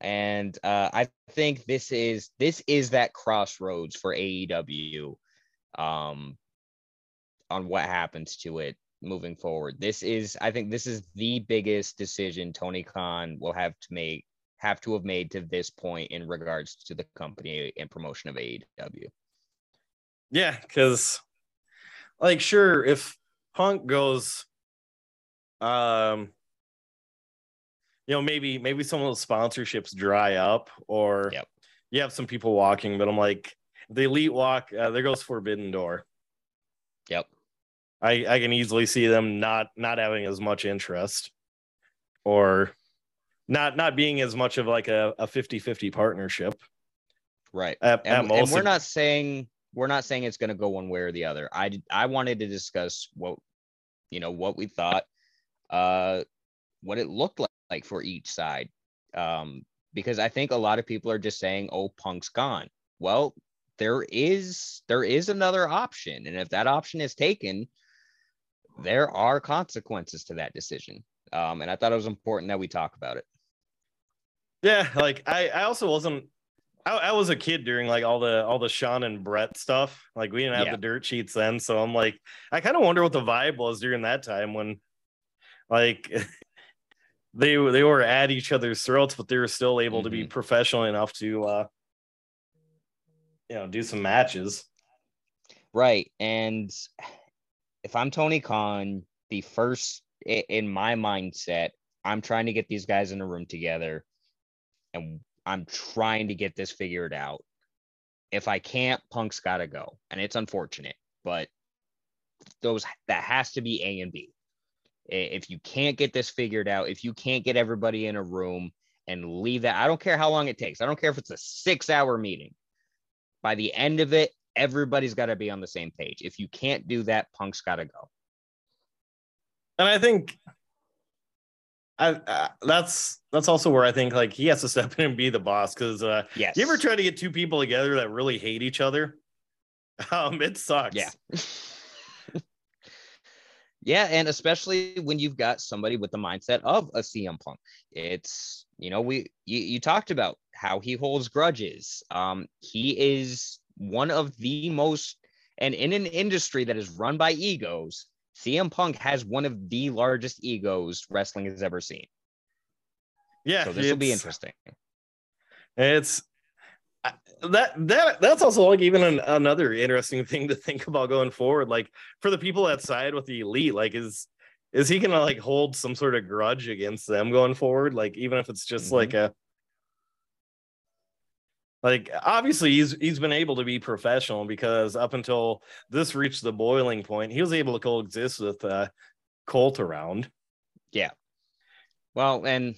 Speaker 1: And uh, I think this is this is that crossroads for AEW. Um, on what happens to it moving forward. This is, I think, this is the biggest decision Tony Khan will have to make, have to have made to this point in regards to the company and promotion of AEW.
Speaker 2: Yeah, because, like, sure, if Punk goes, um, you know, maybe maybe some of those sponsorships dry up, or yep. you have some people walking, but I'm like, the elite walk, uh, there goes Forbidden Door.
Speaker 1: Yep.
Speaker 2: I, I can easily see them not not having as much interest or not not being as much of like a, a 50-50 partnership.
Speaker 1: Right. At, and, at and we're not saying we're not saying it's going to go one way or the other. I I wanted to discuss what you know what we thought uh what it looked like, like for each side. Um because I think a lot of people are just saying, "Oh, Punk's gone." Well, there is there is another option, and if that option is taken, there are consequences to that decision. Um, and I thought it was important that we talk about it.
Speaker 2: Yeah, like I, I also wasn't I, I was a kid during like all the all the Sean and Brett stuff. Like we didn't have yeah. the dirt sheets then. So I'm like, I kind of wonder what the vibe was during that time when like they they were at each other's throats, but they were still able mm-hmm. to be mm-hmm. professional enough to uh you know do some matches.
Speaker 1: Right. And if I'm Tony Khan, the first in my mindset, I'm trying to get these guys in a room together and I'm trying to get this figured out. If I can't, Punk's got to go. And it's unfortunate, but those that has to be A and B. If you can't get this figured out, if you can't get everybody in a room and leave that, I don't care how long it takes. I don't care if it's a six hour meeting. By the end of it, everybody's got to be on the same page. If you can't do that, Punk's got to go.
Speaker 2: And I think I, uh, that's that's also where I think like he has to step in and be the boss because uh,
Speaker 1: yes,
Speaker 2: you ever try to get two people together that really hate each other? Um, it sucks.
Speaker 1: Yeah. yeah, and especially when you've got somebody with the mindset of a CM Punk. It's you know we you, you talked about how he holds grudges. Um, he is one of the most and in an industry that is run by egos CM Punk has one of the largest egos wrestling has ever seen.
Speaker 2: Yeah,
Speaker 1: so this will be interesting.
Speaker 2: It's that that that's also like even an, another interesting thing to think about going forward. Like for the people that side with the elite, like is is he gonna like hold some sort of grudge against them going forward? Like even if it's just mm-hmm. like a like obviously he's he's been able to be professional because up until this reached the boiling point he was able to coexist with uh Colt Cabana.
Speaker 1: Yeah. Well and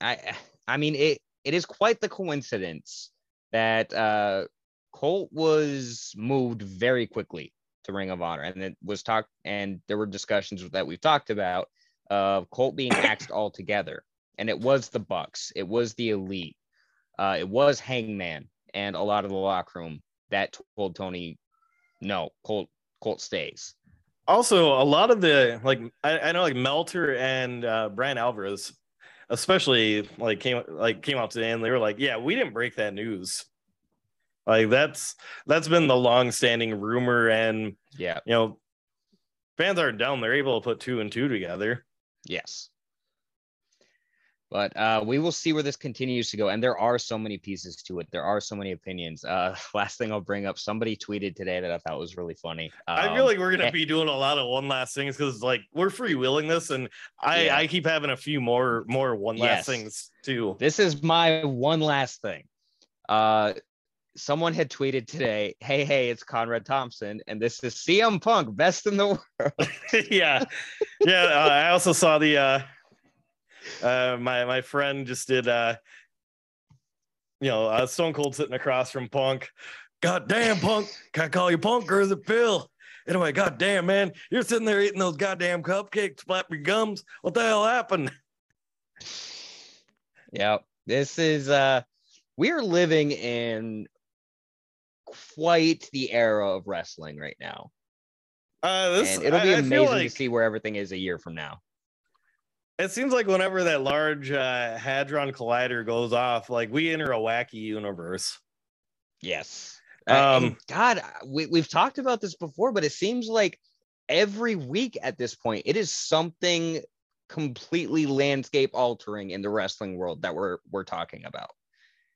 Speaker 1: i i mean it it is quite the coincidence that uh colt was moved very quickly to ring of honor and it was talked and there were discussions that we've talked about of colt being axed altogether and it was the bucks it was the elite uh, it was Hangman and a lot of the locker room that told Tony, no, Colt Colt stays.
Speaker 2: Also, a lot of the like I, I know like Meltzer and uh, Bryan Alvarez, especially like came like came out today and they were like, yeah, we didn't break that news. Like that's that's been the long-standing rumor, and
Speaker 1: yeah,
Speaker 2: you know, fans aren't down. They're able to put two and two together.
Speaker 1: Yes. But uh, we will see where this continues to go. And there are so many pieces to it. There are so many opinions. Uh, last thing I'll bring up somebody tweeted today that I thought was really funny.
Speaker 2: Um, I feel like we're going to be doing a lot of one last things because like we're freewheeling this. And I, yeah. I keep having a few more, more one last yes. things too.
Speaker 1: This is my one last thing. Uh, someone had tweeted today, "Hey, hey, it's Conrad Thompson, and this is CM Punk, best in the world."
Speaker 2: yeah, yeah. Uh, I also saw the uh, uh, my my friend just did uh, you know, uh, Stone Cold sitting across from Punk. God damn, Punk. Can I call you Punk or is it Phil? Anyway, God damn, man. You're sitting there eating those goddamn cupcakes, flap your gums. What the hell happened?
Speaker 1: Yeah, this is uh we're living in quite the era of wrestling right now.
Speaker 2: Uh, this,
Speaker 1: and it'll be I, amazing I like, to see where everything is a year from now.
Speaker 2: It seems like whenever that large uh, hadron collider goes off, like we enter a wacky universe.
Speaker 1: Yes. Um, God, we, we've talked about this before, but it seems like every week at this point, it is something completely landscape altering in the wrestling world that we're we're talking about.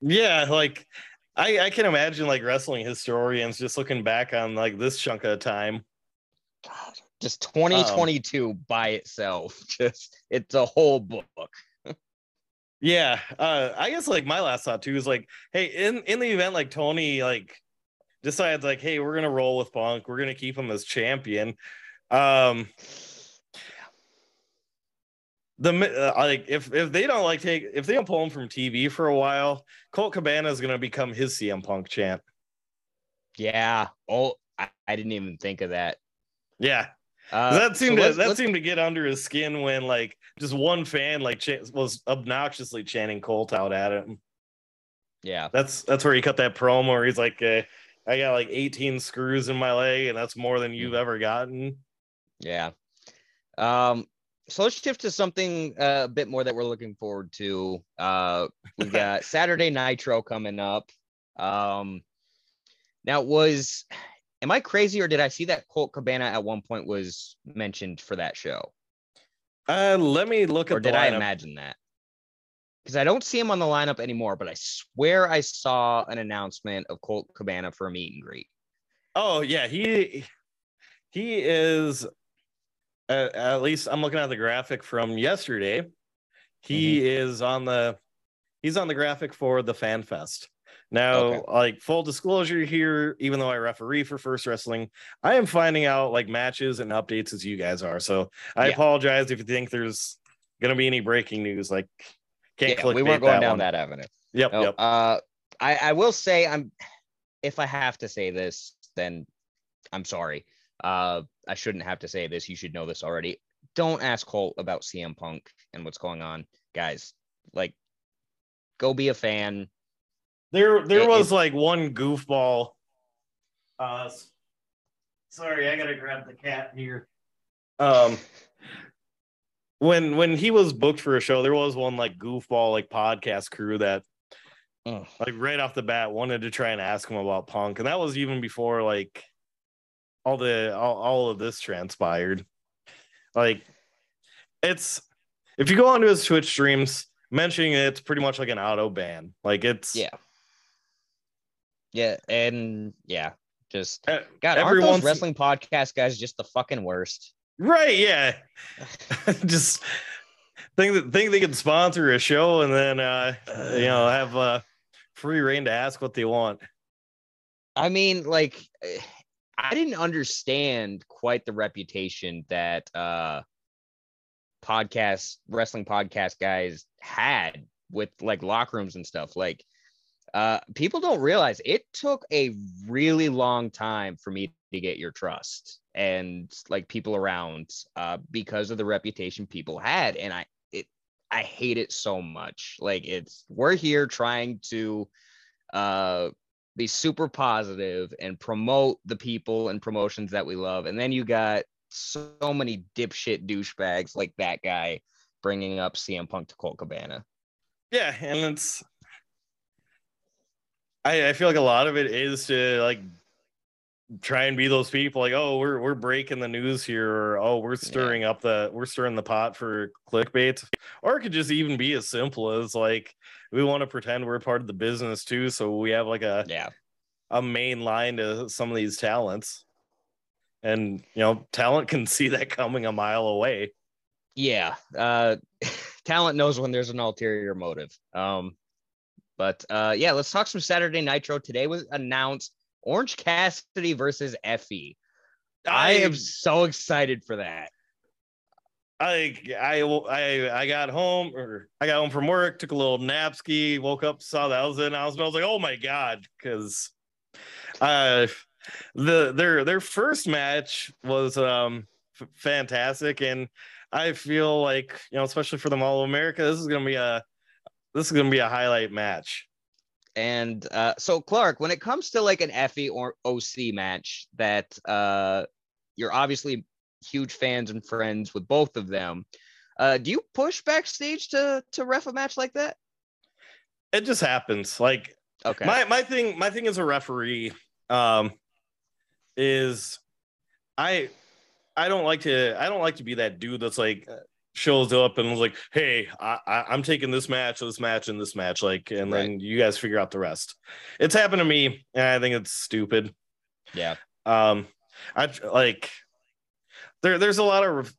Speaker 2: Yeah, like I, I can imagine like wrestling historians just looking back on like this chunk of time.
Speaker 1: God, just 2022 um, by itself just it's a whole book
Speaker 2: yeah uh i guess like my last thought too is like hey in in the event like tony like decides like hey we're gonna roll with punk we're gonna keep him as champion um the uh, like if if they don't like take if they don't pull him from TV for a while, Colt Cabana is going to become his CM Punk champ.
Speaker 1: Yeah. Oh, I, I, didn't even think of that.
Speaker 2: Yeah. Uh, that seemed so to that seemed to get under his skin when like just one fan like ch- was obnoxiously chanting Colt out at him.
Speaker 1: Yeah,
Speaker 2: that's that's where he cut that promo where he's like, uh, "I got like 18 screws in my leg, and that's more than you've mm. ever gotten."
Speaker 1: Yeah. Um. So let's shift to something uh, a bit more that we're looking forward to. Uh, we got Saturday Nitro coming up. Um. Now was Am I crazy or did I see that Colt Cabana at one point was mentioned for that show?
Speaker 2: Uh, let me look
Speaker 1: at. Or did I imagine that? Because I don't see him on the lineup anymore, but I swear I saw an announcement of Colt Cabana for a meet and greet.
Speaker 2: Oh yeah, he he is. Uh, at least I'm looking at the graphic from yesterday. He mm-hmm. is on the he's on the graphic for the Fan Fest. Now,
Speaker 1: Okay.
Speaker 2: like full disclosure here, even though I referee for First Wrestling, I am finding out like matches and updates as you guys are. So I
Speaker 1: Yeah.
Speaker 2: apologize if you think there's gonna be any breaking news. Like, can't
Speaker 1: Yeah,
Speaker 2: click
Speaker 1: we weren't going down
Speaker 2: one.
Speaker 1: that avenue.
Speaker 2: Yep,
Speaker 1: No,
Speaker 2: yep.
Speaker 1: uh, I, I will say I'm if I have to say this, then I'm sorry. Uh, I shouldn't have to say this. You should know this already. Don't ask Colt about CM Punk and what's going on, guys. Like, go be a fan.
Speaker 2: There, there
Speaker 1: It-
Speaker 2: was like one goofball. Uh, sorry, I gotta grab the cat here. Um, when when he was booked for a show, there was one like goofball like podcast crew that
Speaker 1: Ugh.
Speaker 2: like right off the bat wanted to try and ask him about Punk, and that was even before like all the all, all of this transpired. Like, it's if you go onto his Twitch streams, mentioning it, it's pretty much like an auto ban. Like it's
Speaker 1: Yeah. Yeah, and yeah, just
Speaker 2: Uh,
Speaker 1: God, aren't those wrestling podcast guys just the fucking worst?
Speaker 2: Right, yeah. Just think that think they can sponsor a show and then uh you know have uh free reign to ask what they want.
Speaker 1: I mean, like, I didn't understand quite the reputation that uh podcast wrestling podcast guys had with like locker rooms and stuff. Like, uh, people don't realize it took a really long time for me to get your trust and like people around uh because of the reputation people had and i it i hate it so much like it's we're here trying to uh be super positive and promote the people and promotions that we love and then you got so many dipshit douchebags like that guy bringing up CM Punk to Colt Cabana.
Speaker 2: Yeah, and it's I, I feel like a lot of it is to like try and be those people like, oh, we're we're breaking the news here, or oh, we're stirring up the we're stirring the pot for clickbait. Or it could just even be as simple as like we want to pretend we're part of the business too, so we have like a
Speaker 1: Yeah.
Speaker 2: a main line to some of these talents. And you know, talent can see that coming a mile away.
Speaker 1: Yeah. Uh talent knows when there's an ulterior motive. Um but uh yeah, let's talk some Saturday Nitro. Today was announced Orange Cassidy versus Effy. I am so excited for that.
Speaker 2: I I I I got home or I got home from work, took a little nap ski, woke up, saw that was in, I was, I was like, oh my god, because uh the their their first match was um f- fantastic, and I feel like you know, especially for the Mall of America, this is gonna be a this is gonna be a highlight match.
Speaker 1: And uh, so, Clark, when it comes to like an Effy or OC match that uh, you're obviously huge fans and friends with both of them, uh, do you push backstage to to ref a match like that?
Speaker 2: It just happens. Like
Speaker 1: Okay.
Speaker 2: my my thing my thing as a referee um is i i don't like to i don't like to be that dude that's like shows up and was like hey I, I i'm taking this match this match and this match like and then you guys figure out the rest it's happened to me and i think it's stupid
Speaker 1: yeah.
Speaker 2: um i like there there's a lot of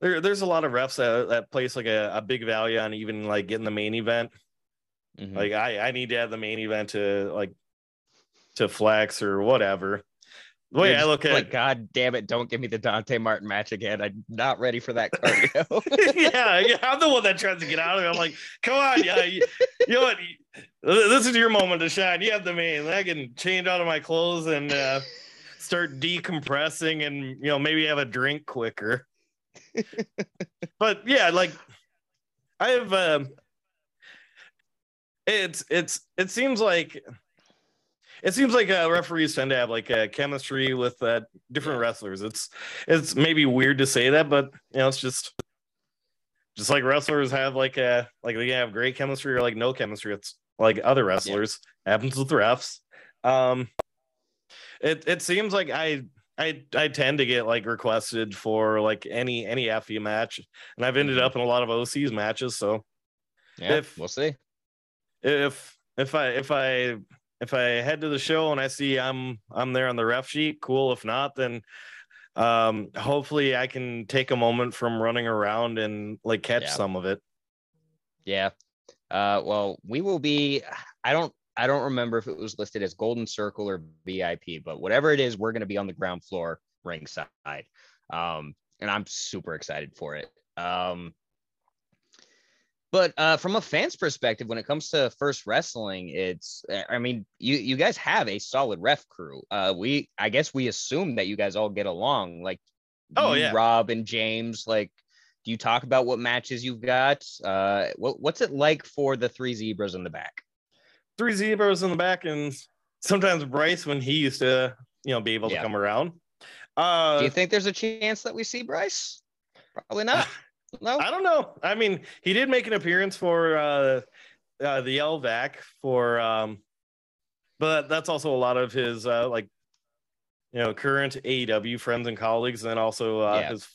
Speaker 2: there, there's a lot of refs that, that place like a, a big value on even like getting the main event
Speaker 1: Mhm.
Speaker 2: like I, I need to have the main event to like to flex or whatever. The way I look at
Speaker 1: like, God damn it! Don't give me the Dante Martin match again. I'm not ready for that cardio.
Speaker 2: yeah, yeah, I'm the one that tries to get out of it. I'm like, come on, yeah, you, you know what? This is your moment to shine. You have the main. I can change out of my clothes and uh, start decompressing, and you know maybe have a drink quicker. but yeah, like I have. Um, it's it's it seems like it seems like uh, referees tend to have like a chemistry with uh, different wrestlers. It's it's maybe weird to say that, but you know, it's just just like wrestlers have like a like they have great chemistry or like no chemistry. It's like other wrestlers happens with refs. Um, it it seems like I. I, I tend to get like requested for like any any Effy match, and I've ended
Speaker 1: Mhm.
Speaker 2: up in a lot of OC's matches. So
Speaker 1: yeah,
Speaker 2: If-
Speaker 1: we'll see.
Speaker 2: if if I if I if I head to the show and I see I'm I'm there on the ref sheet, cool. If not, then um hopefully I can take a moment from running around and like catch
Speaker 1: Yeah.
Speaker 2: some of it.
Speaker 1: Yeah. Uh, well, we will be. I don't I don't remember if it was listed as Golden Circle or VIP, but whatever it is, we're going to be on the ground floor ringside. Um, and I'm super excited for it. Um, but uh, from a fan's perspective, when it comes to first wrestling, it's I mean, you you guys have a solid ref crew. Uh, we I guess we assume that you guys all get along. Like,
Speaker 2: Oh,
Speaker 1: you,
Speaker 2: yeah.
Speaker 1: Rob and James. Like, do you talk about what matches you've got? Uh, what what's it like for the three zebras in the back?
Speaker 2: Three zebras in the back, and sometimes Bryce when he used to, you know, be able to
Speaker 1: Yeah.
Speaker 2: come around. Uh,
Speaker 1: Do you think there's a chance that we see Bryce? Probably not. No.
Speaker 2: I don't know. I mean, he did make an appearance for uh, uh the LVAC for um but that's also a lot of his uh like you know current AEW friends and colleagues and also uh
Speaker 1: Yeah.
Speaker 2: his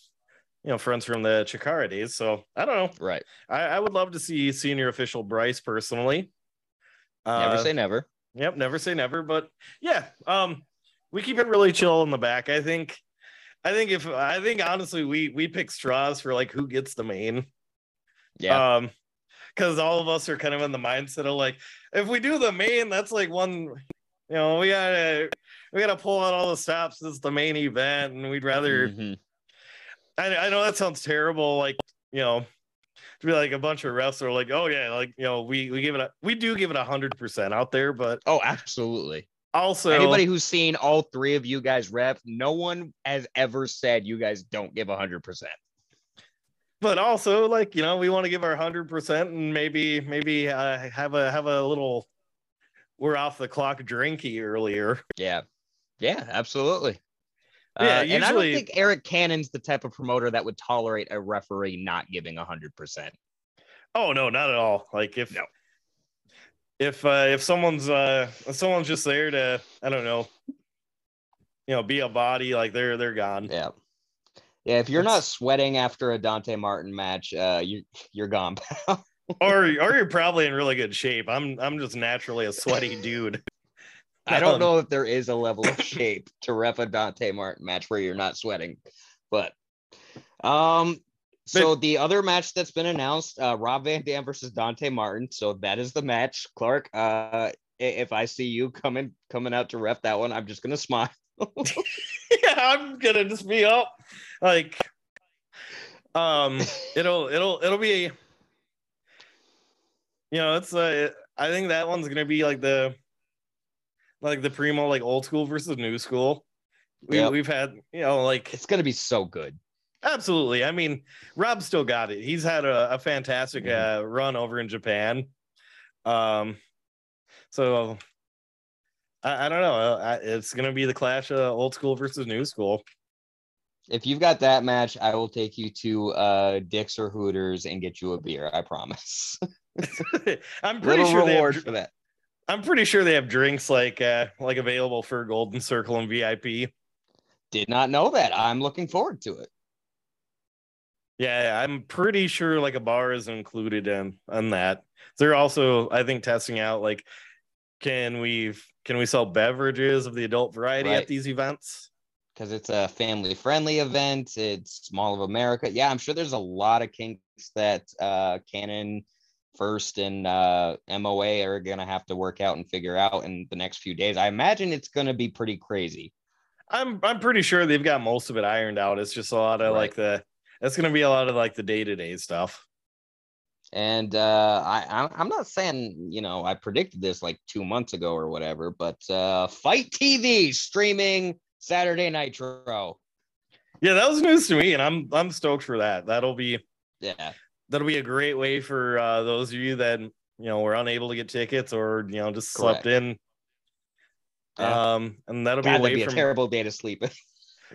Speaker 2: you know friends from the Chikara days. So I don't know.
Speaker 1: Right.
Speaker 2: I, I would love to see senior official Bryce personally. Uh,
Speaker 1: Never say never.
Speaker 2: Yep, never say never. But yeah, um, we keep it really chill in the back. I think, I think if I think honestly, we we pick straws for like who gets the main.
Speaker 1: Yeah.
Speaker 2: Um, because all of us are kind of in the mindset of like, if we do the main, that's like one, you know, we gotta we gotta pull out all the stops. This is the main event, and we'd rather.
Speaker 1: Mhm.
Speaker 2: I, I know that sounds terrible, like you know, to be like a bunch of refs are like, oh yeah, like you know, we we give it a we do give it a hundred percent out there, but
Speaker 1: Oh, absolutely.
Speaker 2: Also
Speaker 1: Anybody who's seen all three of you guys rep, no one has ever said you guys don't give hundred percent.
Speaker 2: but also like you know we want to give our hundred percent and maybe maybe uh, have a have a little we're off the clock drinky earlier.
Speaker 1: Yeah. Yeah, absolutely.
Speaker 2: Yeah,
Speaker 1: Uh, and I don't think Eric Cannon's the type of promoter that would tolerate a referee not giving hundred percent.
Speaker 2: Oh no, not at all. Like if
Speaker 1: No.
Speaker 2: If uh, if someone's uh if someone's just there to I don't know, you know, be a body like they're they're gone.
Speaker 1: Yeah. Yeah, if you're not sweating after a Dante Martin match, uh, you you're gone. pal.
Speaker 2: or or you're probably in really good shape. I'm I'm just naturally a sweaty dude.
Speaker 1: I don't
Speaker 2: Um,
Speaker 1: know if there is a level of shape to rep a Dante Martin match where you're not sweating, but um. So the other match that's been announced, uh, Rob Van Dam versus Dante Martin. So that is the match, Clark. Uh, if I see you coming coming out to ref that one, I'm just gonna smile.
Speaker 2: yeah, I'm gonna just be up. Like, um, it'll it'll it'll be, you know, it's uh, I think that one's gonna be like the, like the primo like old school versus new school. We
Speaker 1: Yep.
Speaker 2: we've had you know like
Speaker 1: It's gonna be so good.
Speaker 2: Absolutely. I mean, Rob still got it. He's had a, a fantastic uh, run over in Japan. Um, so. I, I don't know. I, it's gonna be the clash of old school versus new school.
Speaker 1: If you've got that match, I will take you to uh, Dick's or Hooters and get you a beer. I promise.
Speaker 2: I'm pretty
Speaker 1: Little
Speaker 2: sure they
Speaker 1: reward
Speaker 2: have,
Speaker 1: for that.
Speaker 2: I'm pretty sure they have drinks like uh like available for Golden Circle and VIP.
Speaker 1: Did not know that. I'm looking forward to it.
Speaker 2: Yeah, I'm pretty sure like a bar is included in on that. They're also I think testing out like can we can we sell beverages of the adult variety
Speaker 1: Right.
Speaker 2: at these events?
Speaker 1: because it's a family friendly event. It's Mall of America. Yeah, I'm sure there's a lot of kinks that uh, Canon First and uh, MOA are going to have to work out and figure out in the next few days. I imagine it's going to be pretty crazy.
Speaker 2: I'm I'm pretty sure they've got most of it ironed out. It's just a lot of
Speaker 1: Right.
Speaker 2: like the it's gonna be a lot of like the day-to-day stuff.
Speaker 1: And uh, I, I'm- not saying, you know, I predicted this like two months ago or whatever, but uh, FITE TV streaming Saturday Nitro.
Speaker 2: Yeah, that was news to me, and I'm I'm stoked for that. That'll be
Speaker 1: Yeah.
Speaker 2: that'll be a great way for uh, those of you that you know were unable to get tickets or you know just slept
Speaker 1: Correct.
Speaker 2: in.
Speaker 1: Yeah.
Speaker 2: Um, and that'll be
Speaker 1: God, that'd
Speaker 2: away
Speaker 1: be a terrible day to sleep.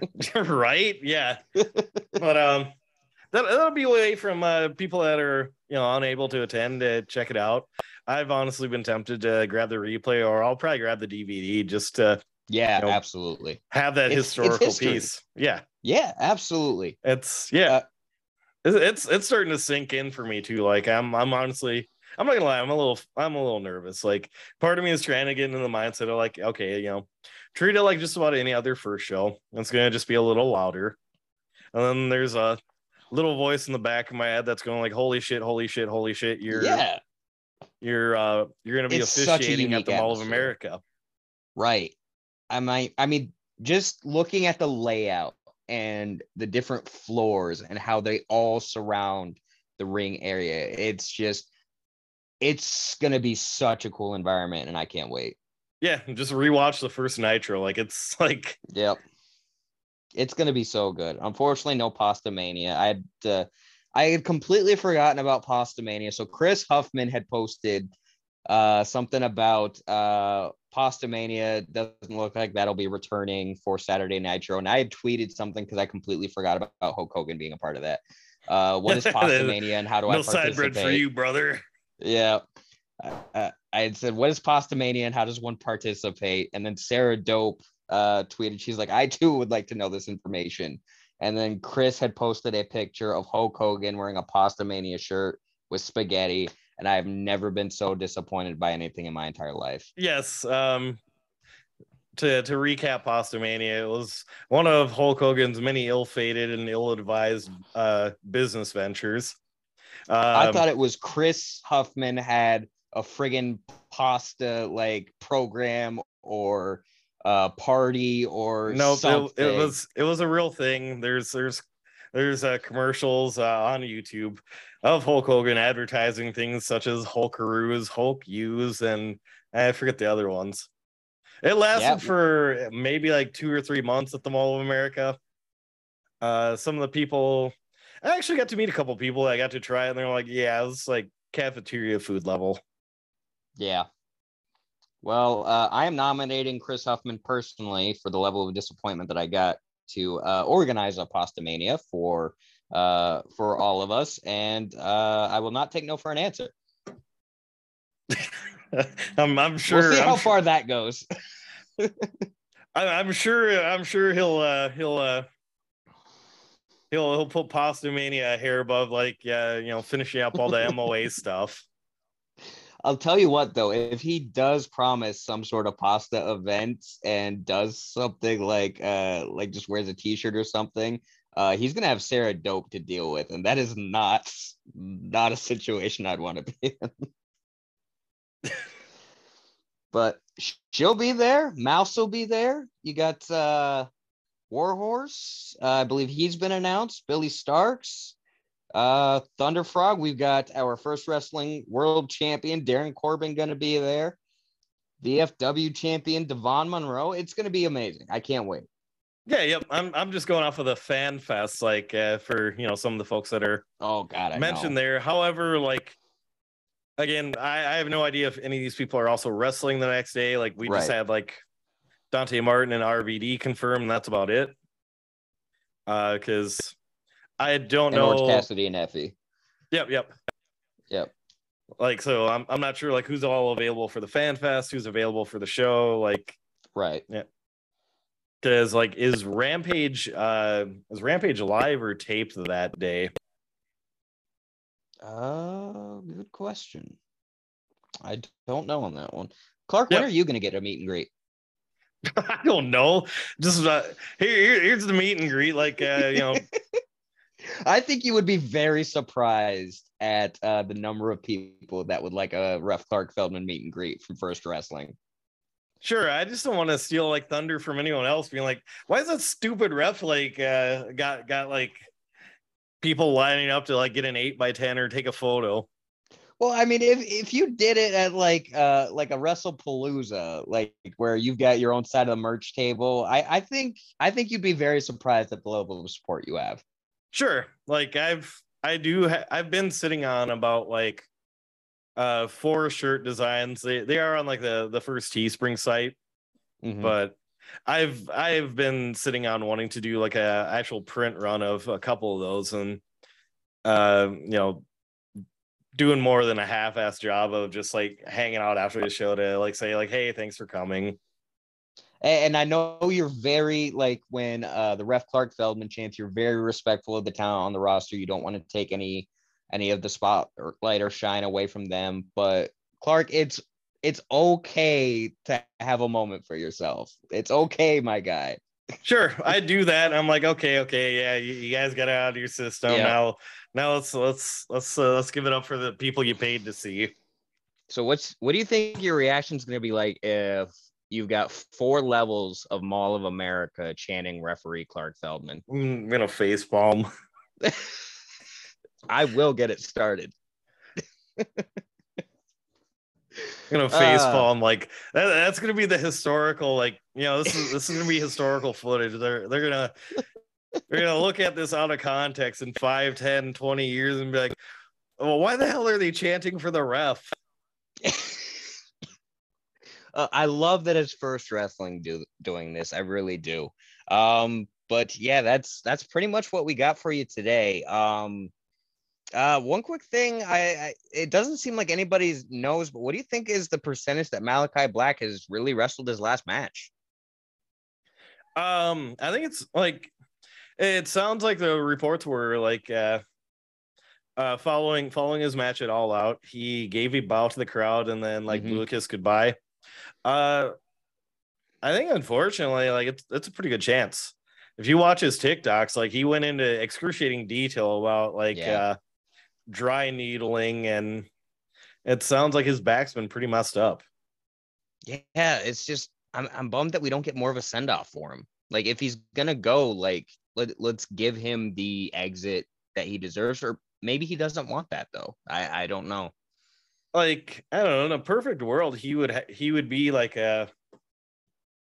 Speaker 2: right, yeah. but um, that that'll be away from uh, people that are you know unable to attend to check it out. I've honestly been tempted to grab the replay, or I'll probably grab the DVD just to
Speaker 1: Yeah,
Speaker 2: Nope.
Speaker 1: absolutely.
Speaker 2: have that
Speaker 1: It's- it's
Speaker 2: historical
Speaker 1: history.
Speaker 2: piece. Yeah,
Speaker 1: Yeah, absolutely.
Speaker 2: it's yeah.
Speaker 1: Uh,
Speaker 2: it's, it's it's starting to sink in for me too. Like I'm I'm honestly I'm not gonna lie, I'm a little I'm a little nervous. Like part of me is trying to get into the mindset of like, okay, you know, treat it like just about any other first show. It's gonna just be a little louder. And then there's a little voice in the back of my head that's going like, holy shit, holy shit, holy shit, you're
Speaker 1: Yeah.
Speaker 2: you're uh you're gonna be
Speaker 1: It's
Speaker 2: officiating at the Mall of. America.
Speaker 1: Right. I might I mean just looking at the layout and the different floors and how they all surround the ring area. It's just it's going to be such a cool environment and I can't wait.
Speaker 2: Yeah, just rewatch the first Nitro. Like it's like
Speaker 1: Yep. It's going to be so good. Unfortunately no Pasta Mania. I had uh, I had completely forgotten about Pasta Mania. So Chris Huffman had posted uh something about uh Pasta Mania doesn't look like that'll be returning for Saturday Nitro. And I had tweeted something because I completely forgot about, about Hulk Hogan being a part of that. Uh, what is Pasta Mania and how do I
Speaker 2: no side bread for you, brother.
Speaker 1: Yeah. Uh, I had said, what is Pasta Mania and how does one participate? And then Sarah Dope uh, tweeted, she's like, I too would like to know this information. And then Chris had posted a picture of Hulk Hogan wearing a Pasta Mania shirt with spaghetti. And I've never been so disappointed by anything in my entire life.
Speaker 2: Yes. Um to to recap Pasta Mania, it was one of Hulk Hogan's many ill-fated and ill-advised uh business ventures. Um,
Speaker 1: I thought it was Chris Huffman had a friggin' pasta like program or uh party or
Speaker 2: no,
Speaker 1: something.
Speaker 2: it, it was it was a real thing. There's there's there's uh, commercials uh, on YouTube of Hulk Hogan advertising things such as Hulkaroos, Hulk U's, and I forget the other ones. It lasted
Speaker 1: Yeah.
Speaker 2: for maybe like two or three months at the Mall of America. Uh, some of the people, I actually got to meet a couple people. I got to try it, and they're like, "Yeah, it's like cafeteria food level."
Speaker 1: Yeah. Well, uh, I am nominating Chris Huffman personally for the level of disappointment that I got to uh, organize a Pasta Mania for uh, for all of us, and uh, I will not take no for an answer.
Speaker 2: I'm, I'm sure.
Speaker 1: we'll see
Speaker 2: I'm
Speaker 1: how
Speaker 2: su-
Speaker 1: far that goes.
Speaker 2: I- I'm sure. I'm sure he'll. Uh, he'll. Uh, he'll. He'll put Pasta Mania a hair above, like, uh, you know, finishing up all the MOA stuff.
Speaker 1: I'll tell you what though, if he does promise some sort of pasta event and does something like uh like just wears a t-shirt or something, uh he's gonna have Sarah dope to deal with, and that is not not a situation I'd want to be in. but she'll be there, Mouse will be there. You got uh Warhorse, uh, I believe he's been announced, Billy Starks. Uh, Thunder Frog, we've got our first wrestling world champion, Darren Corbin, going to be there. VFW champion, Devon Monroe. It's going to be amazing. I can't wait.
Speaker 2: Yeah. Yep. I'm. I'm just going off of the fan fest, like, uh, for you know some of the folks that are
Speaker 1: Oh, God. I
Speaker 2: mentioned
Speaker 1: know.
Speaker 2: there. However, like again, I, I have no idea if any of these people are also wrestling the next day. Like we just had like Dante Martin and RVD confirmed, and that's about it. Uh, because I don't
Speaker 1: And Orange. Cassidy and Effy.
Speaker 2: Yep, yep.
Speaker 1: Yep.
Speaker 2: Like so, I'm I'm not sure like who's all available for the fan fest, who's available for the show, like
Speaker 1: Right. Yeah.
Speaker 2: Because like is Rampage uh is Rampage live or taped that day?
Speaker 1: Uh, good question. I don't know on that one. Clark, when are you going to get a meet and greet?
Speaker 2: I don't know. Just uh, here, here here's the meet and greet. Like uh, you know,
Speaker 1: I think you would be very surprised at uh, the number of people that would like a Ref Clark Feldman meet and greet from First Wrestling.
Speaker 2: sure. I just don't want to steal like thunder from anyone else. Being like, why is that stupid ref like uh got got like people lining up to like get an eight by ten or take a photo?
Speaker 1: Well, I mean, if if you did it at like uh like a WrestlePalooza, like where you've got your own side of the merch table, I I think I think you'd be very surprised at the level of support you have.
Speaker 2: Sure. Like I've I do ha- I've been sitting on about like uh four shirt designs. They they are on like the the first Teespring site,
Speaker 1: Mhm.
Speaker 2: but I've I've been sitting on wanting to do like a actual print run of a couple of those and uh you know doing more than a half-ass job of just like hanging out after the show to like say like hey thanks for coming
Speaker 1: And I know you're very like when uh the ref Clark Feldman chants, you're very respectful of the talent on the roster. You don't want to take any any of the spotlight or shine away from them. But Clark, it's it's okay to have a moment for yourself. It's okay, my guy.
Speaker 2: Sure, I do that. I'm like, okay, okay, yeah, you, you guys got out of your system
Speaker 1: Yeah.
Speaker 2: now. Now let's let's let's uh, let's give it up for the people you paid to see.
Speaker 1: So what's what do you think your reaction is going to be like if you've got four levels of Mall of America chanting referee Clark Feldman?
Speaker 2: I'm gonna face palm.
Speaker 1: I will get it started.
Speaker 2: You know, face
Speaker 1: Uh.
Speaker 2: palm like that, that's gonna be the historical, like you know, this is this is gonna be historical footage. They're they're gonna they're gonna look at this out of context in 5, 10, 20 years and be like, well, why the hell are they chanting for the ref?
Speaker 1: uh, I love that it's first wrestling do, doing this. I really do. Um, but yeah, that's that's pretty much what we got for you today. Um, uh, one quick thing, I, I it doesn't seem like anybody knows, but what do you think is the percentage that Malakai Black has really wrestled his last match?
Speaker 2: Um, I think it's like it sounds like the reports were like uh uh following following his match at all out, he gave a bow to the crowd and then like
Speaker 1: Mhm.
Speaker 2: blew a kiss goodbye. Uh I think unfortunately, like it's it's a pretty good chance. If you watch his TikToks, like he went into excruciating detail about like
Speaker 1: Yeah.
Speaker 2: uh dry needling and it sounds like his back's been pretty messed up.
Speaker 1: Yeah, it's just I'm I'm bummed that we don't get more of a send off for him. Like if he's gonna go, like let let's give him the exit that he deserves, or maybe he doesn't want that though. I I don't know.
Speaker 2: Like I don't know, in a perfect world, he would ha- he would be like a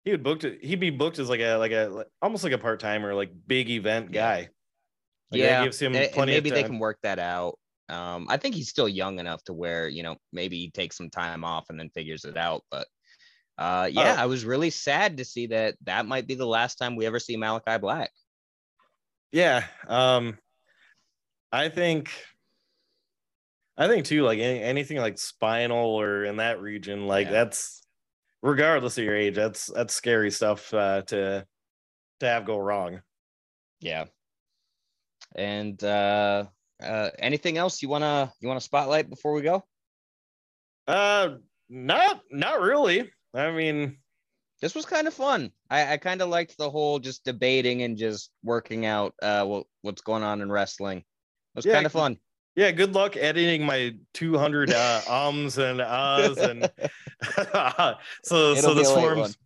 Speaker 2: he would booked. He'd be booked as like a like a like, almost like a part timer, like big event guy. Like,
Speaker 1: yeah,
Speaker 2: gives him
Speaker 1: and- and
Speaker 2: plenty.
Speaker 1: maybe they can work that out. Um, I think he's still young enough to where you know maybe he takes some time off and then figures it out. But uh, yeah,
Speaker 2: Oh.
Speaker 1: I was really sad to see that that might be the last time we ever see Malakai Black.
Speaker 2: Yeah. Um, I think. I think too, like any, anything like spinal or in that region, like
Speaker 1: Yeah.
Speaker 2: that's regardless of your age, that's that's scary stuff uh, to to have go wrong.
Speaker 1: Yeah. And uh, uh, anything else you wanna you wanna spotlight before we go?
Speaker 2: Uh, not not really. I mean,
Speaker 1: this was kind of fun. I, I kind of liked the whole just debating and just working out uh what, what's going on in wrestling. It was
Speaker 2: Yeah,
Speaker 1: kind of fun.
Speaker 2: Yeah. Good luck editing my two hundred uh, ums and uhs and so so
Speaker 1: It'll be
Speaker 2: this forms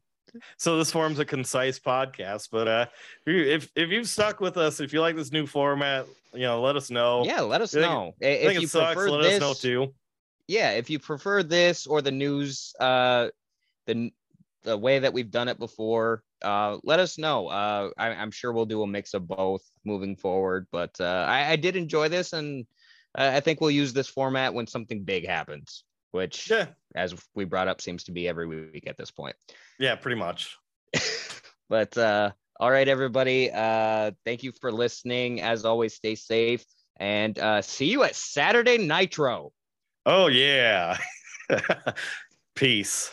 Speaker 2: so this forms a concise podcast. But uh, if if you've stuck with us, if you like this new format, you know, let us know.
Speaker 1: Yeah, let us
Speaker 2: I think-
Speaker 1: know. I- If
Speaker 2: think
Speaker 1: you
Speaker 2: it sucks.
Speaker 1: prefer
Speaker 2: Let
Speaker 1: this,
Speaker 2: us know too.
Speaker 1: yeah, if you prefer this or the news, uh, the the way that we've done it before, uh, let us know. Uh, I, I'm sure we'll do a mix of both moving forward. But uh, I, I did enjoy this, and I think we'll use this format when something big happens, which,
Speaker 2: Yeah,
Speaker 1: as we brought up, seems to be every week at this point.
Speaker 2: yeah, pretty much.
Speaker 1: but uh, all right, everybody. Uh, thank you for listening. As always, stay safe and uh, see you at Saturday Nitro.
Speaker 2: Oh yeah. Peace.